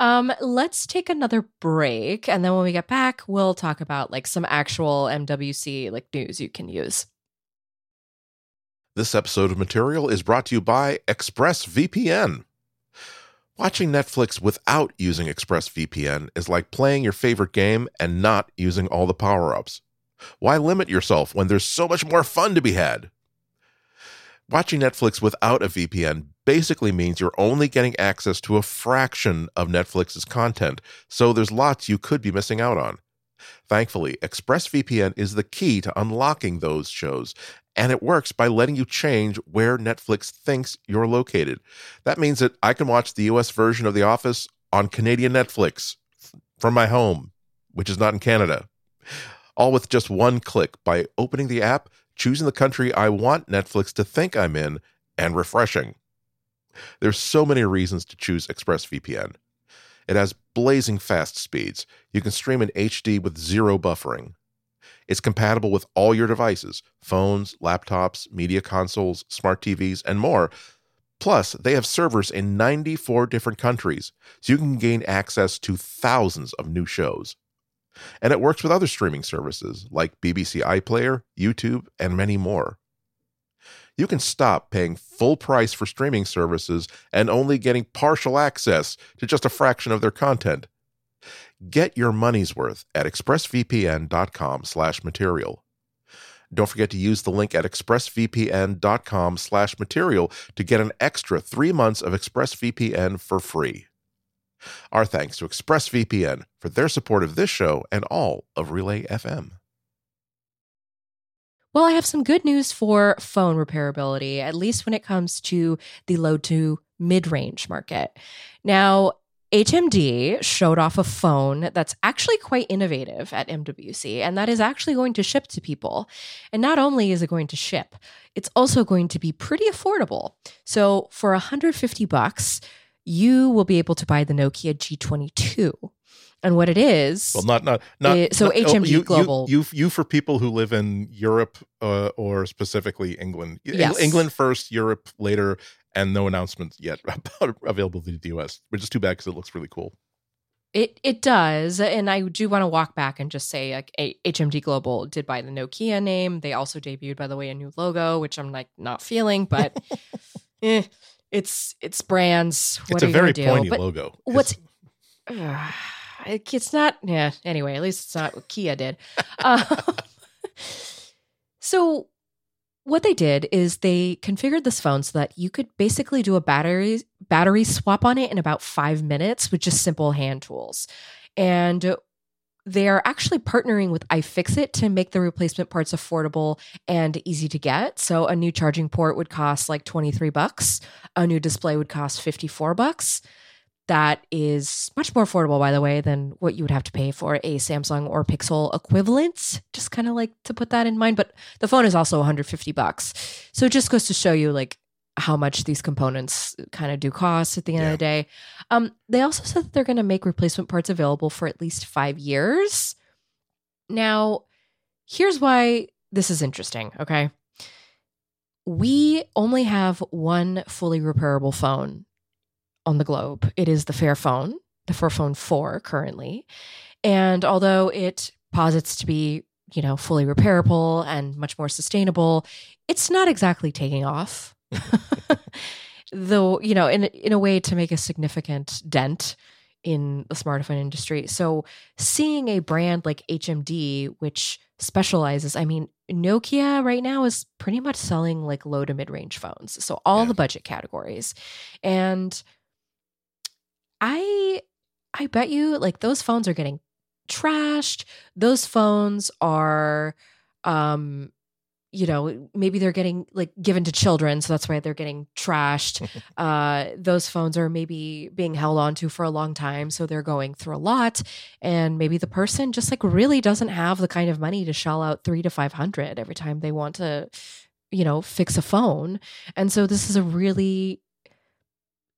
um, let's take another break, and then when we get back, we'll talk about like some actual MWC like news you can use. This episode of material is brought to you by ExpressVPN. Watching Netflix without using ExpressVPN is like playing your favorite game and not using all the power ups. Why limit yourself when there's so much more fun to be had? Watching Netflix without a VPN basically means you're only getting access to a fraction of Netflix's content, so there's lots you could be missing out on. Thankfully, ExpressVPN is the key to unlocking those shows and it works by letting you change where Netflix thinks you're located. That means that I can watch the US version of The Office on Canadian Netflix from my home, which is not in Canada, all with just one click by opening the app, choosing the country I want Netflix to think I'm in, and refreshing. There's so many reasons to choose ExpressVPN. It has blazing fast speeds. You can stream in HD with zero buffering. It's compatible with all your devices phones, laptops, media consoles, smart TVs, and more. Plus, they have servers in 94 different countries, so you can gain access to thousands of new shows. And it works with other streaming services like BBC iPlayer, YouTube, and many more. You can stop paying full price for streaming services and only getting partial access to just a fraction of their content. Get your money's worth at expressvpn.com/material. Don't forget to use the link at expressvpn.com/material to get an extra 3 months of ExpressVPN for free. Our thanks to ExpressVPN for their support of this show and all of Relay FM. Well, I have some good news for phone repairability, at least when it comes to the low to mid range market. Now, HMD showed off a phone that's actually quite innovative at MWC, and that is actually going to ship to people. And not only is it going to ship, it's also going to be pretty affordable. So for 150 bucks, you will be able to buy the Nokia G22. And what it is, well, not not not it, so not, HMD oh, you, Global. You, you, you for people who live in Europe uh, or specifically England. Yes. England first, Europe later, and no announcements yet <laughs> about availability to the US, which is too bad because it looks really cool. It it does, and I do want to walk back and just say like HMD Global did buy the Nokia name. They also debuted, by the way, a new logo, which I'm like not feeling, but <laughs> eh, it's it's brands. What it's a very do? pointy But logo. What's uh, it's not yeah. Anyway, at least it's not what Kia did. Um, <laughs> so what they did is they configured this phone so that you could basically do a battery battery swap on it in about five minutes with just simple hand tools. And they are actually partnering with iFixit to make the replacement parts affordable and easy to get. So a new charging port would cost like 23 bucks. A new display would cost 54 bucks that is much more affordable, by the way, than what you would have to pay for a Samsung or Pixel equivalent. Just kind of like to put that in mind. But the phone is also 150 bucks. So it just goes to show you like how much these components kind of do cost at the end Yeah. of the day. Um, they also said that they're going to make replacement parts available for at least five years. Now, here's why this is interesting, okay? We only have one fully repairable phone on the globe. It is the Fairphone, the Fairphone 4 currently. And although it posits to be, you know, fully repairable and much more sustainable, it's not exactly taking off. <laughs> Though, you know, in in a way to make a significant dent in the smartphone industry. So seeing a brand like HMD which specializes, I mean, Nokia right now is pretty much selling like low to mid-range phones. So all Yeah. the budget categories. And I I bet you like those phones are getting trashed. Those phones are um you know, maybe they're getting like given to children, so that's why they're getting trashed. <laughs> uh those phones are maybe being held onto for a long time, so they're going through a lot and maybe the person just like really doesn't have the kind of money to shell out 3 to 500 every time they want to you know, fix a phone. And so this is a really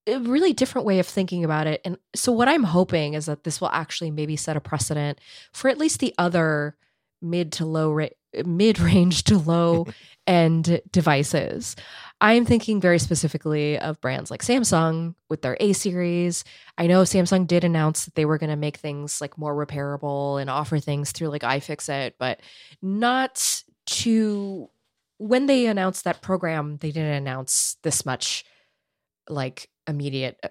a really different way of thinking about it. And so what I'm hoping is that this will actually maybe set a precedent for at least the other mid to low ra- mid range to low <laughs> end devices. I'm thinking very specifically of brands like Samsung with their A series. I know Samsung did announce that they were going to make things like more repairable and offer things through like iFixit, but not to when they announced that program, they didn't announce this much like immediate uh,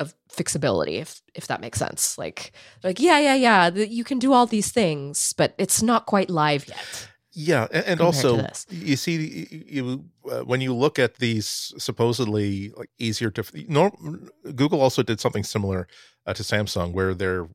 of fixability if if that makes sense. Like like yeah yeah yeah you can do all these things but it's not quite live yet yeah and, and also you see you uh, when you look at these supposedly like easier to norm, google also did something similar uh, to samsung where they're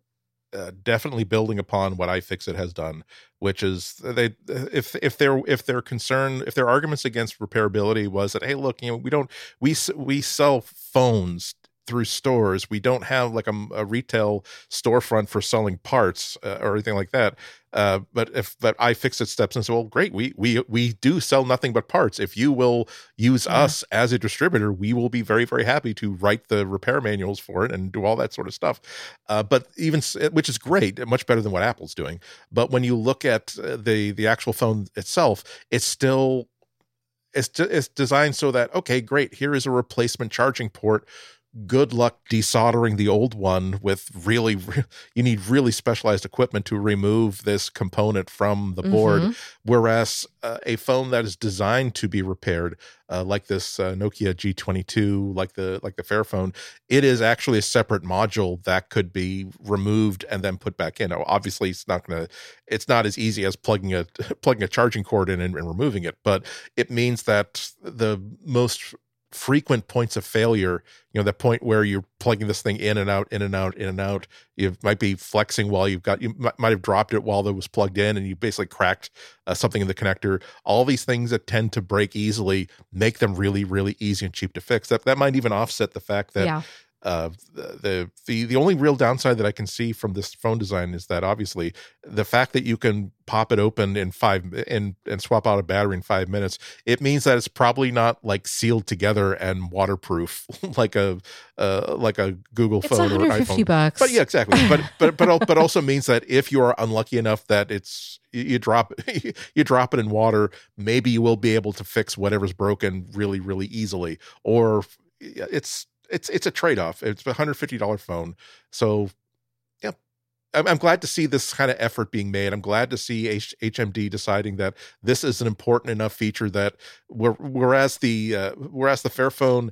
uh, definitely building upon what iFixit has done, which is they if if their if their concern if their arguments against repairability was that hey look you know we don't we we sell phones through stores. We don't have like a, a retail storefront for selling parts uh, or anything like that. Uh, but if but iFixit steps and says, well, great, we we we do sell nothing but parts. If you will use yeah. us as a distributor, we will be very very happy to write the repair manuals for it and do all that sort of stuff. Uh, but even which is great, much better than what Apple's doing. But when you look at uh, the the actual phone itself, it's still it's it's designed so that okay, great, here is a replacement charging port good luck desoldering the old one with really <laughs> you need really specialized equipment to remove this component from the board mm-hmm. whereas uh, a phone that is designed to be repaired uh, like this uh, Nokia G22 like the like the Fairphone it is actually a separate module that could be removed and then put back in now, obviously it's not going to it's not as easy as plugging a <laughs> plugging a charging cord in and, and removing it but it means that the most frequent points of failure you know the point where you're plugging this thing in and out in and out in and out. You might be flexing while you've got you might have dropped it while it was plugged in and you basically cracked uh, something in the connector. All these things that tend to break easily make them really really easy and cheap to fix. That that might even offset the fact that yeah uh, the the the only real downside that I can see from this phone design is that obviously the fact that you can pop it open in five and and swap out a battery in five minutes, it means that it's probably not like sealed together and waterproof <laughs> like a uh, like a Google it's phone or an iPhone. Bucks. But yeah, exactly. But <laughs> but but but also means that if you are unlucky enough that it's you, you drop <laughs> you drop it in water, maybe you will be able to fix whatever's broken really really easily, or it's it's it's a trade off. It's a hundred fifty dollar phone, so yeah, I'm, I'm, glad to see this kind of effort being made. I'm glad to see H- HMD deciding that this is an important enough feature that whereas the uh, whereas the Fairphone,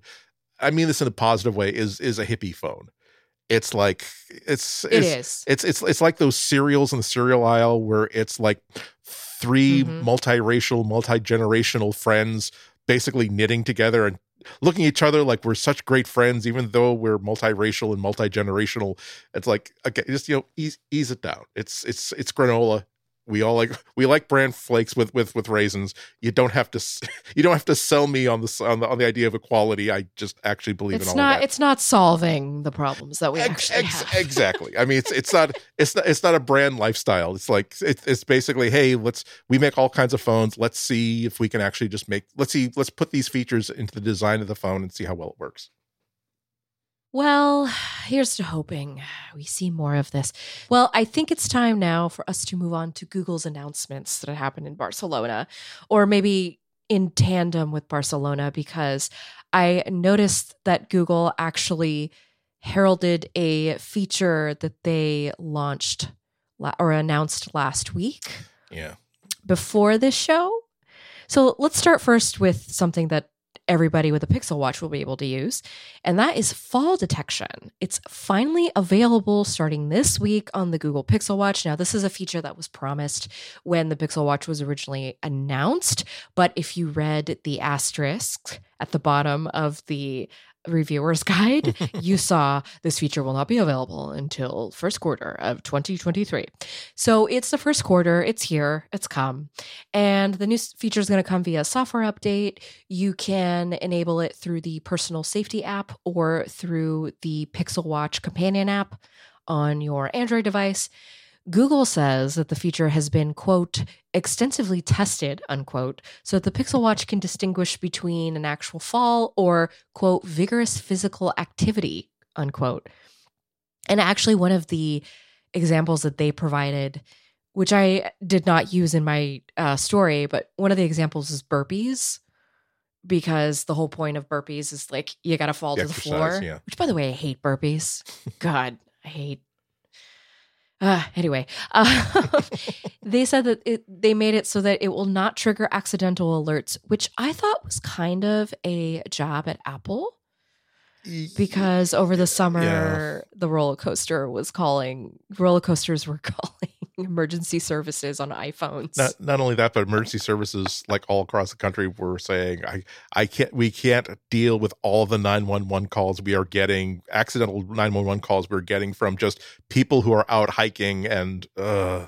I mean this in a positive way, is is a hippie phone. It's like it's, it's it is it's it's it's like those cereals in the cereal aisle where it's like 3 mm-hmm. multiracial, multi generational friends basically knitting together and looking at each other like we're such great friends, even though we're multiracial and multi generational. It's like okay, just you know, ease ease it down. It's it's it's granola we all like we like bran flakes with with with raisins. You don't have to <laughs> you don't have to sell me on the on the, on the idea of equality. I just actually believe it's in all not it's not solving the problems that we ex- actually ex- have. exactly. I mean it's it's not <laughs> it's not it's not a brand lifestyle. It's like it's, it's basically hey let's we make all kinds of phones. Let's see if we can actually just make let's see let's put these features into the design of the phone and see how well it works well, <sighs> here's to hoping we see more of this. Well, I think it's time now for us to move on to Google's announcements that happened in Barcelona, or maybe in tandem with Barcelona, because I noticed that Google actually heralded a feature that they launched or announced last week. Yeah. Before this show. So let's start first with something that everybody with a Pixel Watch will be able to use, and that is fall detection. It's finally available starting this week on the Google Pixel Watch. Now, this is a feature that was promised when the Pixel Watch was originally announced, but if you read the asterisk at the bottom of the reviewer's guide, <laughs> you saw this feature will not be available until first quarter of 2023. So it's the first quarter, it's here, it's come. And the new feature is going to come via software update. You can enable it through the personal safety app or through the Pixel Watch companion app on your Android device. Google says that the feature has been, quote, extensively tested, unquote, so that the Pixel Watch can distinguish between an actual fall or, quote, vigorous physical activity, unquote. And actually, one of the examples that they provided, which I did not use in my uh, story, but one of the examples is burpees. Because the whole point of burpees is like you got to fall The to the floor. yeah. Which, by the way, I hate burpees. God, I hate. Uh, anyway, uh, <laughs> they said that it, they made it so that it will not trigger accidental alerts, which I thought was kind of a job at Apple because over the summer the roller coaster was calling roller coasters were <laughs> calling emergency services on iPhones. not not only that, but emergency services like all across the country were saying, "I I can't we can't deal with all the nine one one calls we are getting, accidental nine one one calls we're getting from just people who are out hiking." And uh,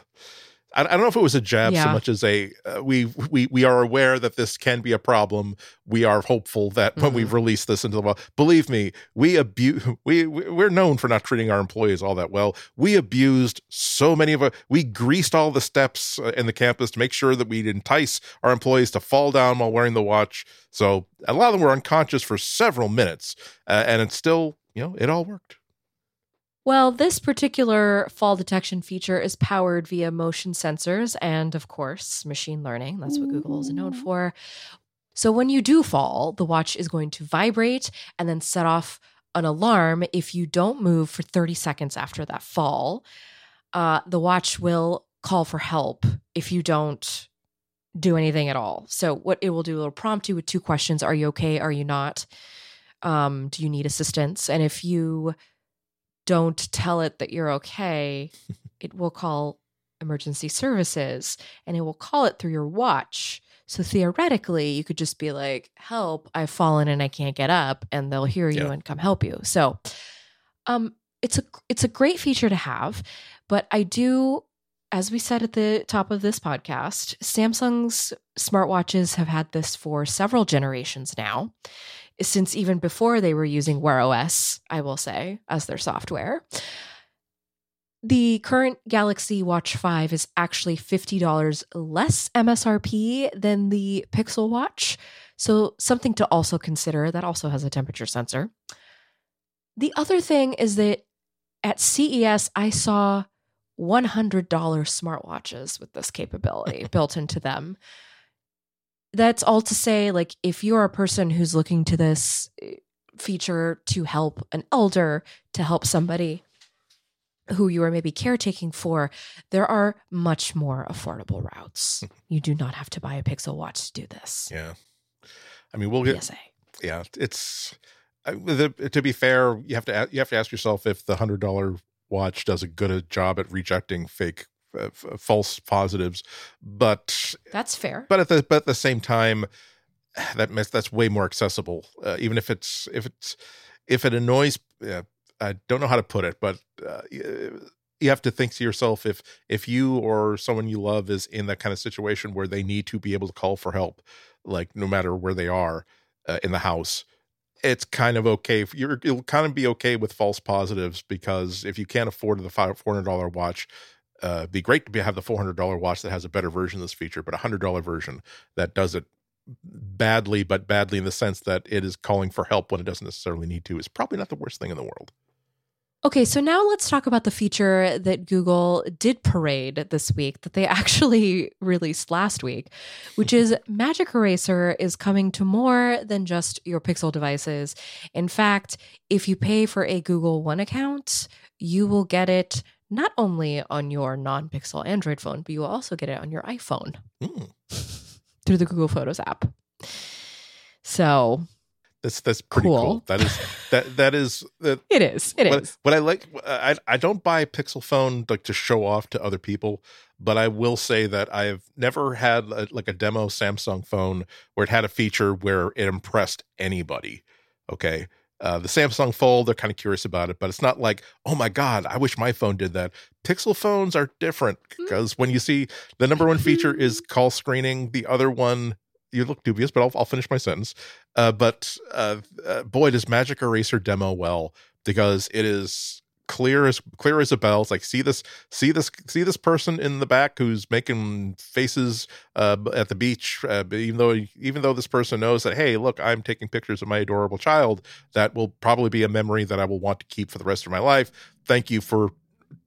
I, I don't know if it was a jab so much as a uh, we we we are aware that this can be a problem. We are hopeful that when we Mhm. release this into the world, believe me, we abuse <laughs> we we- we're known for not treating our employees all that well. We abused so many of our, we greased all the steps uh, in the campus to make sure that we'd entice our employees to fall down while wearing the watch. So a lot of them were unconscious for several minutes, uh, and it still, you know, it all worked. Well, this particular fall detection feature is powered via motion sensors and, of course, machine learning. That's what Google is known for. So when you do fall, the watch is going to vibrate and then set off an alarm if you don't move for 30 seconds after that fall. Uh, the watch will call for help if you don't do anything at all. So what it will do, it'll prompt you with two questions: Are you okay? Are you not? Um, do you need assistance? And if you don't tell it that you're okay, <laughs> it will call emergency services and it will call it through your watch. So theoretically, you could just be like, "Help, I've fallen and I can't get up," and they'll hear you Yeah. and come help you. So, um it's a it's a great feature to have, but I do as we said at the top of this podcast, Samsung's smartwatches have had this for several generations now since even before they were using Wear OS, I will say, as their software. The current Galaxy Watch 5 is actually $50 less MSRP than the Pixel Watch. So, something to also consider. That also has a temperature sensor. The other thing is that at CES, I saw $100 smartwatches with this capability <laughs> built into them that's all to say like if you're a person who's looking to this eh, feature to help an elder to help somebody who you are maybe caretaking for there are much more affordable routes you do not have to buy a pixel watch to do this Yeah. I mean, we'll get, PSA. yeah, it's, uh, the, to be fair, you have to, you have to ask yourself if the hundred dollar watch does a good a job at rejecting fake, f- false positives. But that's fair but at the but at the same time that that's way more accessible uh, even if it's if it's if it annoys uh, i don't know how to put it but uh, you have to think to yourself if if you or someone you love is in that kind of situation where they need to be able to call for help like no matter where they are uh, in the house it's kind of okay if you're you'll kind of be okay with false positives because if you can't afford the five four hundred dollar watch uh, be great to be, have the four hundred dollar watch that has a better version of this feature, but a hundred dollar version that does it badly, but badly in the sense that it is calling for help when it doesn't necessarily need to, is probably not the worst thing in the world. Okay, so now let's talk about the feature that Google did parade this week that they <laughs> actually released last week, which is <laughs> Magic Eraser is coming to more than just your Pixel devices. In fact, if you pay for a Google One account, you will get it not only on your non Pixel Android phone, but you will also get it on your iPhone Mm, <laughs> through the Google Photos app. So that's that's pretty cool. Cool. That is that that is that. <laughs> it is. It is. What, what I like, I I don't buy Pixel phone like to show off to other people, but I will say that I've never had a, like a demo Samsung phone where it had a feature where it impressed anybody. Okay. Uh, the Samsung Fold, they're kind of curious about it, but it's not like, oh my God, I wish my phone did that. Pixel phones are different because when you see the number one feature is <laughs> call screening, the other one, you look dubious, but I'll, I'll finish my sentence. Uh, but uh, uh, boy, does Magic Eraser demo well because it is clear as clear as a bell. It's like see this see this see this person in the back who's making faces uh, at the beach. Uh, even though even though this person knows that hey, look, I'm taking pictures of my adorable child. That will probably be a memory that I will want to keep for the rest of my life. Thank you for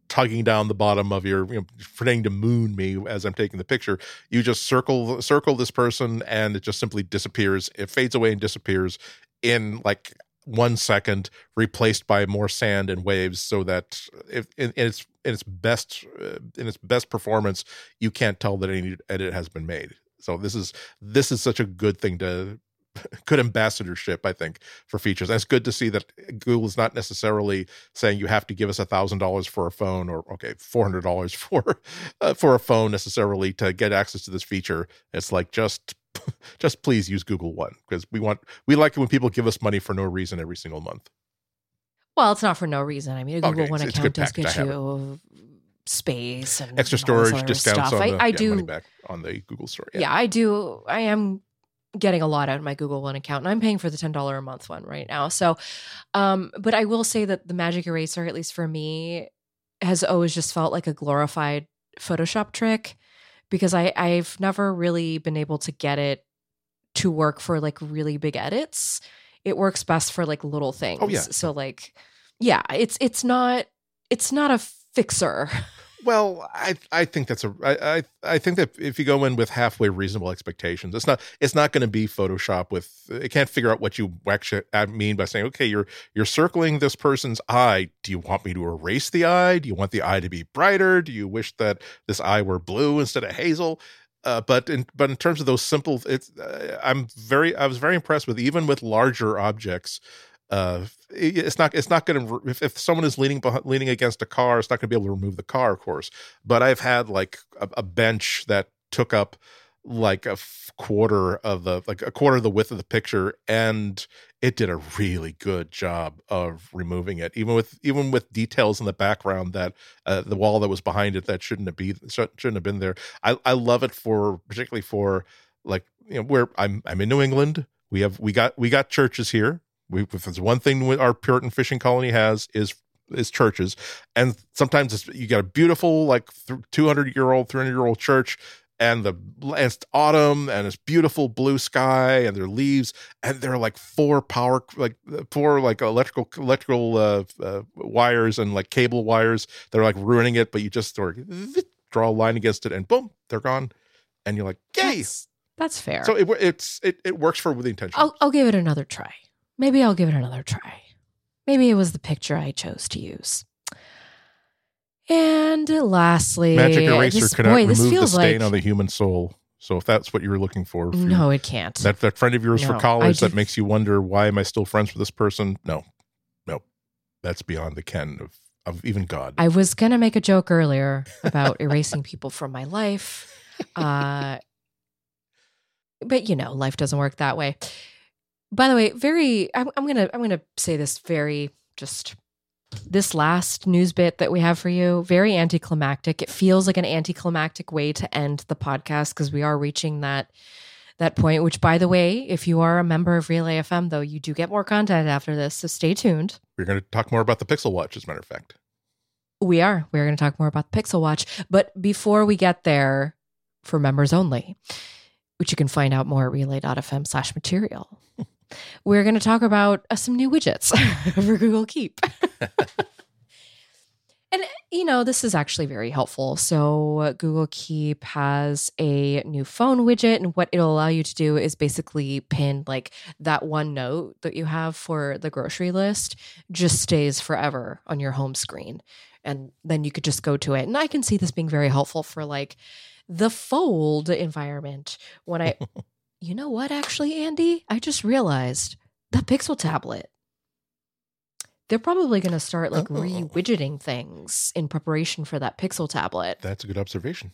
tugging down the bottom of your you know pretending to moon me as i'm taking the picture you just circle circle this person and it just simply disappears it fades away and disappears in like one second replaced by more sand and waves so that if in, in its in its best uh, in its best performance you can't tell that any edit has been made. So this is this is such a good thing to <laughs> good ambassadorship i think for features. And it's good to see that google is not necessarily saying you have to give us a thousand dollars for a phone or okay four hundred dollars <laughs> for uh, for a phone necessarily to get access to this feature. It's like just <laughs> just please use Google One because we want we like it when people give us money for no reason every single month. Well, it's not for no reason. I mean, a Google okay, One account does get you space and extra storage discounts stuff. on the, I, I yeah, do back on the Google Store. Yeah. yeah, I do. I am getting a lot out of my Google One account, and I'm paying for the ten dollar a month one right now. So, um, but I will say that the Magic Eraser, at least for me, has always just felt like a glorified Photoshop trick because I I've never really been able to get it to work for like really big edits. It works best for like little things. Oh yeah. So like yeah, it's it's not it's not a fixer. <laughs> Well, I I think that's a I I, think that if you go in with halfway reasonable expectations, it's not it's not going to be Photoshop with it can't figure out what you actually mean by saying okay you're you're circling this person's eye. Do you want me to erase the eye? Do you want the eye to be brighter? Do you wish that this eye were blue instead of hazel? Uh, but in but in terms of those simple, it's uh, I'm very I was very impressed with even with larger objects uh, it's not it's not going to if, if someone is leaning behind, leaning against a car it's not going to be able to remove the car of course. But i've had like a, a bench that took up like a quarter of the like a quarter of the width of the picture and it did a really good job of removing it even with even with details in the background that uh, the wall that was behind it that shouldn't have be shouldn't have been there. I i love it for particularly for like you know where i'm i'm in new england. We have we got we got churches here we, if there's one thing our Puritan fishing colony has is is churches, and sometimes you got a beautiful like 200 year old, 300 year old church, and the and it's autumn and it's beautiful blue sky and their leaves and there are like four power like four like electrical electrical uh, uh, wires and like cable wires that are like ruining it but you just sort of draw a line against it and boom they're gone. And you're like yay! That's, that's fair. So it, it's it, it works for the intention. I'll, I'll give it another try Maybe I'll give it another try. Maybe it was the picture I chose to use. And lastly, magic eraser this, cannot boy, remove the stain like, on the human soul. So if that's what you were looking for, no, it can't. That that friend of yours no, for college that makes you wonder why am I still friends with this person? No, no, that's beyond the ken of of even God. I was gonna make a joke earlier about <laughs> erasing people from my life, <laughs> uh, but you know, life doesn't work that way by the way, very I'm, I'm gonna I'm gonna say this very just this last news bit that we have for you very anticlimactic. It feels like an anticlimactic way to end the podcast because we are reaching that that point. Which, by the way, if you are a member of Relay FM, though, you do get more content after this, so stay tuned. We're going to talk more about the Pixel Watch, as a matter of fact. We are. We're going to talk more about the Pixel Watch, but before we get there, for members only, which you can find out more at relay.fm/slash material <laughs> we're going to talk about uh, some new widgets <laughs> for Google Keep. <laughs> and, you know, this is actually very helpful. So, uh, Google Keep has a new phone widget, and what it'll allow you to do is basically pin like that one note that you have for the grocery list just stays forever on your home screen. And then you could just go to it. And I can see this being very helpful for like, the fold environment when I <laughs> you know what, actually, Andy? I just realized the Pixel tablet. They're probably going to start like oh. re-widgeting things in preparation for that Pixel tablet. That's a good observation.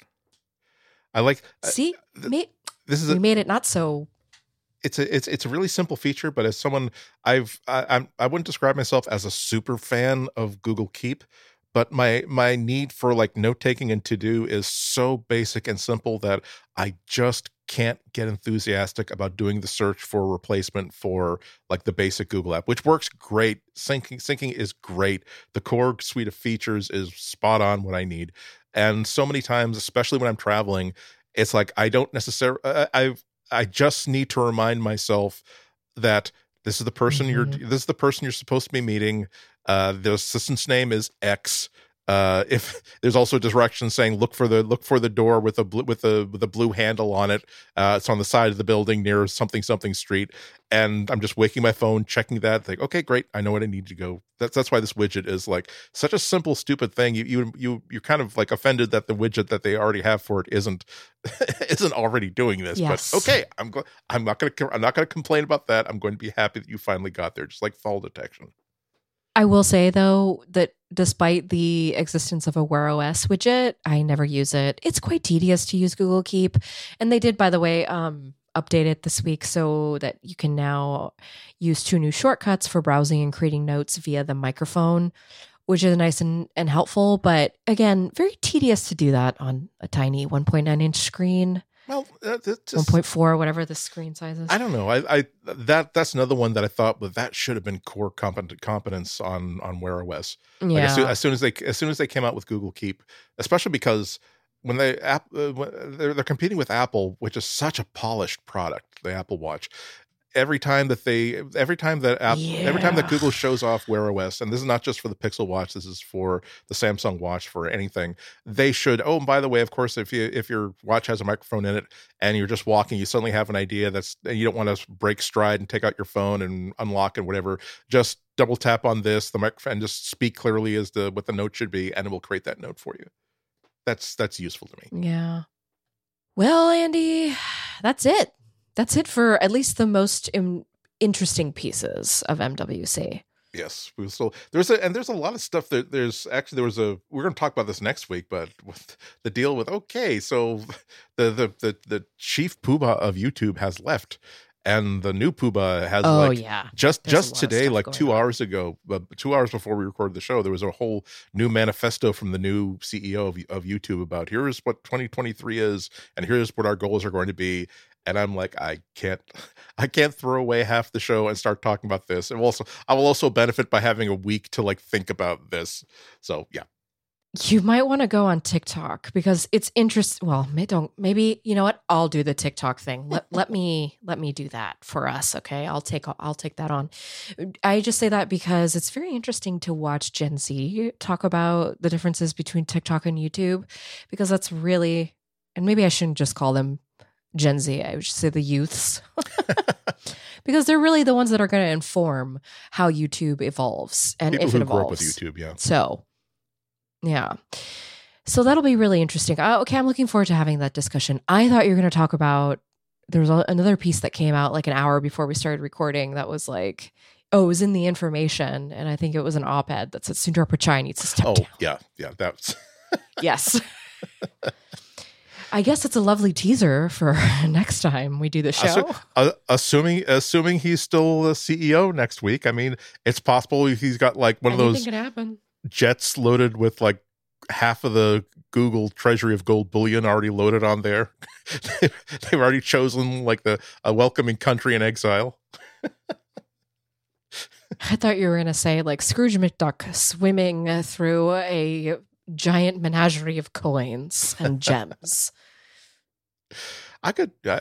I like. Uh, See, uh, th- this is we a, made it not so. It's a it's it's a really simple feature, but as someone I've I, I'm I wouldn't describe myself as a super fan of Google Keep, but my my need for like note taking and to do is so basic and simple that I just can't get enthusiastic about doing the search for a replacement for like the basic Google app, which works great. Syncing syncing is great. The core suite of features is spot on what I need. And so many times, especially when I'm traveling, it's like I don't necessarily I I just need to remind myself that this is the person mm-hmm. you're this is the person you're supposed to be meeting. Uh, the assistant's name is X uh, if <laughs> there's also directions saying look for the look for the door with a blue, with a with a blue handle on it. Uh, it's on the side of the building near something something street, and I'm just waking my phone, checking that. Like, okay, great, I know what I need to go. That's that's why this widget is like such a simple, stupid thing. You you you you're kind of like offended that the widget that they already have for it isn't <laughs> isn't already doing this. Yes. But okay, I'm go- I'm not gonna I'm not gonna complain about that. I'm going to be happy that you finally got there, just like fall detection. I will say though that despite the existence of a Wear OS widget, I never use it. It's quite tedious to use Google Keep, and they did, by the way, um, update it this week so that you can now use two new shortcuts for browsing and creating notes via the microphone, which is nice and, and helpful. But again, very tedious to do that on a tiny 1.9 inch screen. Well, uh, one point four, whatever the screen size is. I don't know. I, I that that's another one that I thought, but that should have been core competent competence on on Wear OS. Like yeah. As soon, as soon, as they as soon as they came out with Google Keep, especially because when they app uh, they're they're competing with Apple, which is such a polished product, the Apple Watch, every time that they every time that app yeah. every time that Google shows off Wear OS, and this is not just for the Pixel Watch, this is for the Samsung Watch, for anything, they should. Oh, and by the way, of course, if you if your watch has a microphone in it and you're just walking, you suddenly have an idea that's and you don't want to break stride and take out your phone and unlock and whatever. Just double tap on this, the microphone, and just speak clearly as to what the note should be, and it will create that note for you. That's that's useful to me. Yeah. Well, Andy, that's it that's it for at least the most Im- interesting pieces of MWC. Yes, we still there's a and there's a lot of stuff that there's actually there was a we're going to talk about this next week, but with the deal with okay, so the the the, the chief poobah of YouTube has left, and the new Poobah has oh, like yeah. just There's just today, like two on. hours ago, uh, two hours before we recorded the show, there was a whole new manifesto from the new CEO of, of YouTube about here's what 2023 is, and here's what our goals are going to be. And I'm like, I can't, <laughs> I can't throw away half the show and start talking about this. And also, I will also benefit by having a week to like think about this. So yeah, you might want to go on TikTok because it's interesting. Well, maybe don't. Maybe you know what? I'll do the TikTok thing. Let let me let me do that for us. Okay, I'll take I'll take that on. I just say that because it's very interesting to watch Gen Z talk about the differences between TikTok and YouTube because that's really and maybe I shouldn't just call them Gen Z. I would say the youths. <laughs> because they're really the ones that are going to inform how YouTube evolves and People if it who evolves. With YouTube, yeah. So yeah. So that'll be really interesting. Uh, okay, I'm looking forward to having that discussion. I thought you were going to talk about there was another piece that came out like an hour before we started recording that was like, oh, it was in the information, and I think it was an op-ed that said Sundar Pichai needs to step oh, down. yeah, yeah, that's yes. <laughs> <laughs> I guess it's a lovely teaser for <laughs> next time we do the show. Assu- uh, assuming assuming he's still the CEO next week. I mean, it's possible he's got like one Anything of those happen jets loaded with like half of the Google treasury of gold bullion already loaded on there. <laughs> They've already chosen like the a welcoming country in exile. I thought you were going to say like Scrooge McDuck swimming through a giant menagerie of coins and gems. <laughs> I could. I,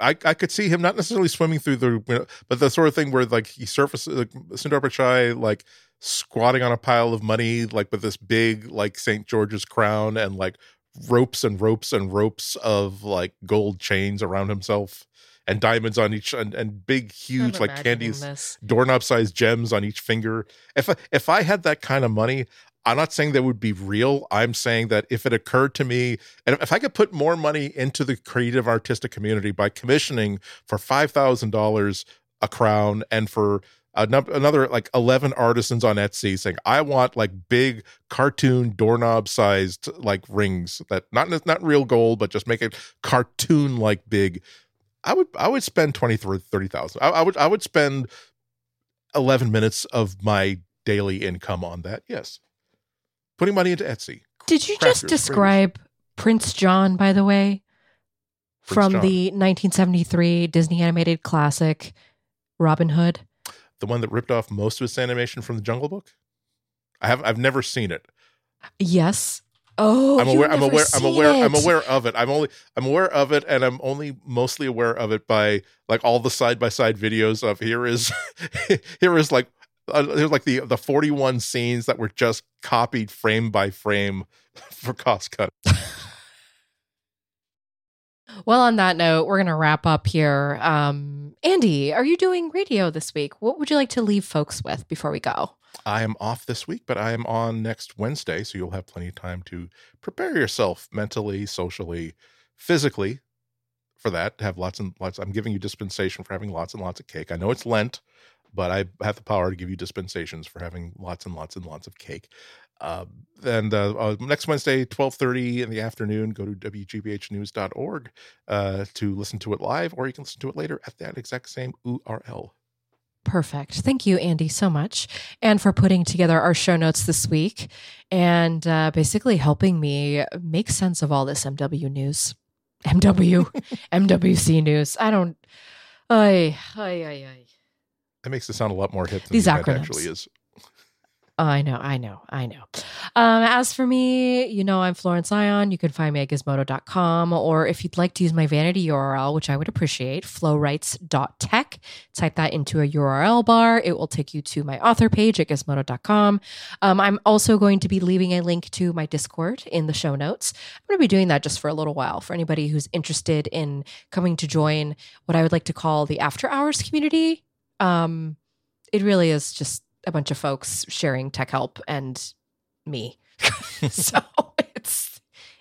I, I, I could see him not necessarily swimming through the, but the sort of thing where like he surfaces like, Sundar Pichai like squatting on a pile of money, like with this big like St. George's crown and like ropes and ropes and ropes of like gold chains around himself and diamonds on each and, and big huge like candies doorknob sized gems on each finger if I, if i had that kind of money i'm not saying that would be real. I'm saying that if it occurred to me and if i could put more money into the creative artistic community by commissioning for $5000 a crown and for another like 11 artisans on Etsy saying I want like big cartoon doorknob sized like rings that not not real gold but just make it cartoon like big I would I would spend 20 30,000 I, I would I would spend 11 minutes of my daily income on that yes putting money into Etsy Did you just describe Prince John by the way from John. the 1973 Disney animated classic Robin Hood. the one that ripped off most of its animation from the Jungle Book. I have I've never seen it. Yes. Oh, I'm aware. I'm aware. I'm aware. I'm aware of it. I'm only. I'm aware of it, and I'm only mostly aware of it by like all the side by side videos of here is, <laughs> here is like, uh, there's like the the 41 scenes that were just copied frame by frame <laughs> for cost cut. Well, on that note, we're going to wrap up here. Um, Andy, are you doing radio this week? What would you like to leave folks with before we go? I am off this week, but I am on next Wednesday, so you'll have plenty of time to prepare yourself mentally, socially, physically for that. Have lots and lots. I'm giving you dispensation for having lots and lots of cake. I know it's Lent, but I have the power to give you dispensations for having lots and lots and lots of cake. Uh, and uh, uh, next Wednesday, twelve thirty in the afternoon, go to wgbhnews.org uh, to listen to it live, or you can listen to it later at that exact same URL. Perfect. Thank you, Andy, so much. And for putting together our show notes this week and uh, basically helping me make sense of all this MW news. MW, <laughs> MWC news. I don't. Ay, ay, ay, ay. That makes it sound a lot more hip than These the acronyms. actually is. Oh, I know, I know, I know. Um, as for me, you know, I'm Florence Ion. You can find me at gizmodo.com, or if you'd like to use my vanity URL, which I would appreciate, flowrights.tech, type that into a URL bar. It will take you to my author page at gizmodo.com. Um, I'm also going to be leaving a link to my Discord in the show notes. I'm going to be doing that just for a little while for anybody who's interested in coming to join what I would like to call the after hours community. Um, it really is just a bunch of folks sharing tech help and me. <laughs> so it's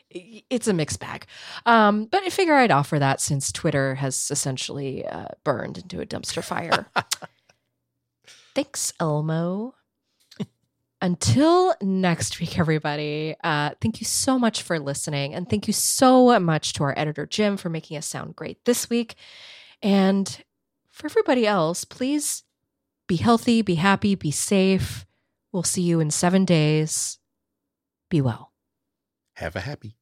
it's a mixed bag. Um, but I figure I'd offer that since Twitter has essentially uh, burned into a dumpster fire. <laughs> Thanks, Elmo. Until next week, everybody, uh, thank you so much for listening. And thank you so much to our editor, Jim, for making us sound great this week. And for everybody else, please be healthy, be happy, be safe. We'll see you in seven days. Be well. Have a happy.